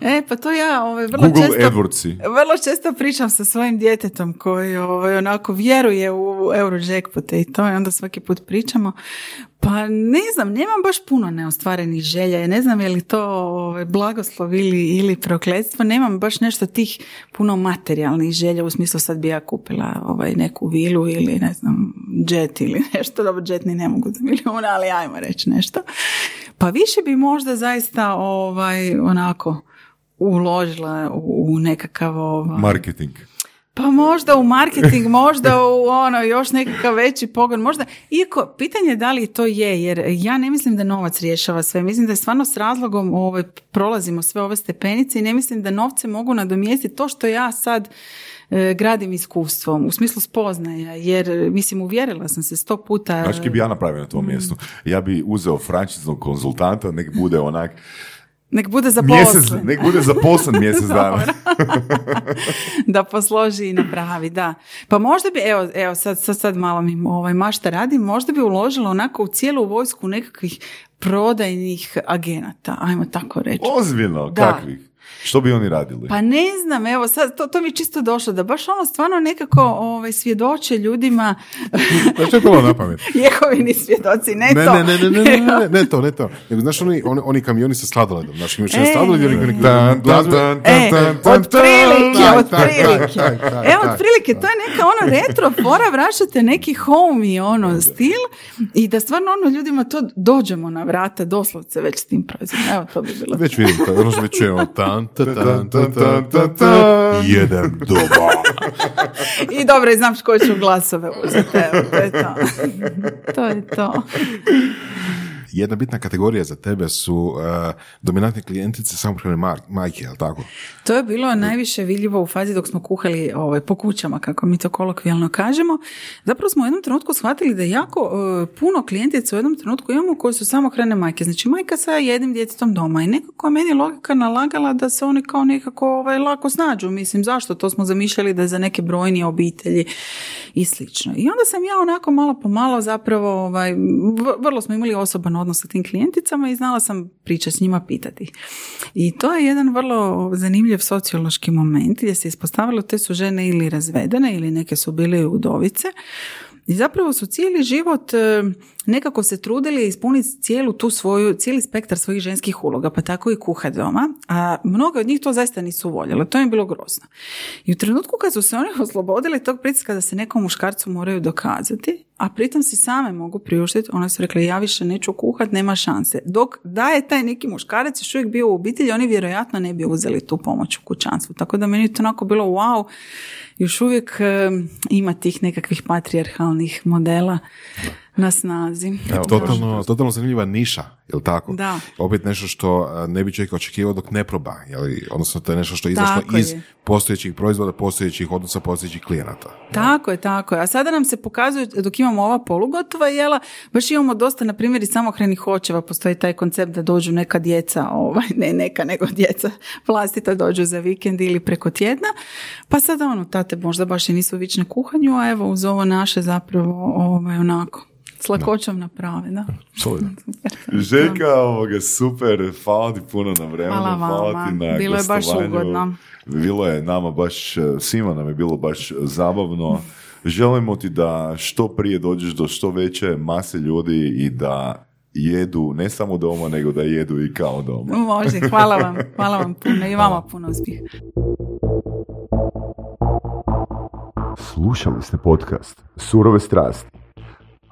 E, pa to ja ovaj, vrlo Google često... Vrlo često pričam sa svojim djetetom koji ovaj, onako vjeruje u Eurojackpote i to i onda svaki put pričamo. Pa ne znam, nemam baš puno neostvarenih želja. Ne znam je li to ovaj, blagoslov ili, ili prokletstvo. Nemam baš nešto tih puno materijalnih želja. U smislu sad bi ja kupila ovaj, neku vilu ili ne znam, jet ili nešto. Dobro, jet ni ne mogu za milijuna, ali ajmo reći nešto. Pa više bi možda zaista ovaj, onako uložila u nekakav ovaj, Marketing. pa možda u marketing, možda u ono još nekakav veći pogon, možda, iako pitanje je da li to je, jer ja ne mislim da novac rješava sve, mislim da je stvarno s razlogom ovaj, prolazimo sve ove stepenice i ne mislim da novce mogu nadomjestiti to što ja sad gradim iskustvom, u smislu spoznaja, jer mislim uvjerila sam se sto puta. Znaš kaj bi ja napravio na tom mjestu? Ja bi uzeo frančiznog konzultanta, nek bude onak Nek bude mjesec, zaposlen. nek bude zaposlen mjesec dana. da posloži i napravi, da. Pa možda bi, evo, evo sad, sad, sad malo mi ovaj, mašta radi, možda bi uložila onako u cijelu vojsku nekakvih prodajnih agenata, ajmo tako reći. Ozbiljno, Da. kakvih? Što bi oni radili? Pa ne znam, evo sad, to, to mi je čisto došlo, da baš ono stvarno nekako ovaj, svjedoče ljudima, Znaš što je palo na pamet? Jehovini svjedoci, ne, Ne, to. ne, ne, ne, ne, ne, ne, ne, to, ne to. Nego, znaš, oni, oni, oni kamioni sa sladoledom, znaš, imaš jedan E. sladoled, jer tan, E, tan, otprilike, otprilike. Evo, otprilike, to je neka ono retro fora, vraćate neki homey ono stil i da stvarno ono ljudima to dođemo na vrata doslovce već s tim proizvodom. Evo, to bi bilo. Već vidim to, ono što već čujemo. Tan, Jedan doba. I dobro, i znam koje ću glasove uzeti. Evo, to je to. to je to. Jedna bitna kategorija za tebe su uh, dominantne klijentice samohrane majke, jel tako? To je bilo najviše vidljivo u fazi dok smo kuhali ovaj, po kućama, kako mi to kolokvijalno kažemo. Zapravo smo u jednom trenutku shvatili da jako e, puno klijentica u jednom trenutku imamo koji su samohrane majke. Znači majka sa jednim djetetom doma i nekako je meni logika nalagala da se oni kao nekako ovaj, lako snađu. Mislim, zašto? To smo zamišljali da je za neke brojnije obitelji i slično. I onda sam ja onako malo po malo zapravo, ovaj, vrlo smo imali osoban sa tim klijenticama i znala sam pričati s njima, pitati. I to je jedan vrlo zanimljiv sociološki moment gdje se ispostavilo te su žene ili razvedene ili neke su bile udovice i zapravo su cijeli život e, nekako se trudili ispuniti cijelu tu svoju, cijeli spektar svojih ženskih uloga, pa tako i kuhat doma, a mnoge od njih to zaista nisu voljele, to im je bilo grozno. I u trenutku kad su se oni oslobodili tog pritiska da se nekom muškarcu moraju dokazati, a pritom si same mogu priuštiti, one su rekli ja više neću kuhat, nema šanse. Dok da je taj neki muškarac još uvijek bio u obitelji, oni vjerojatno ne bi uzeli tu pomoć u kućanstvu. Tako da meni je to onako bilo wow, još uvijek ima tih nekakvih patrijarhalnih modela na snazi. Evo, totalno, totalno zanimljiva niša, jel tako? Da. Opet nešto što e, ne bi čovjek očekivao dok ne proba, jel? odnosno to je nešto što je izašlo Tako iz je. postojećih proizvoda, postojećih odnosa, postojećih klijenata. Tako je, tako je. A sada nam se pokazuje, dok imamo ova polugotova jela, baš imamo dosta, na primjer, i samohranih očeva. Postoji taj koncept da dođu neka djeca, ovaj, ne neka, nego djeca vlastita dođu za vikend ili preko tjedna. Pa sada ono, tate možda baš i nisu vične kuhanju, a evo uz ovo naše zapravo ovaj, onako, s lakoćom naprave, da. Željka, ovoga, super, hvala ti puno na vremenu, Hvala hvala vama. ti na Bilo je baš ugodno. Bilo je nama baš, svima nam je bilo baš zabavno. Želimo ti da što prije dođeš do što veće mase ljudi i da jedu ne samo doma, nego da jedu i kao doma. Može, hvala vam, hvala vam puno i vama puno uspjeha. Slušali ste podcast Surove strasti.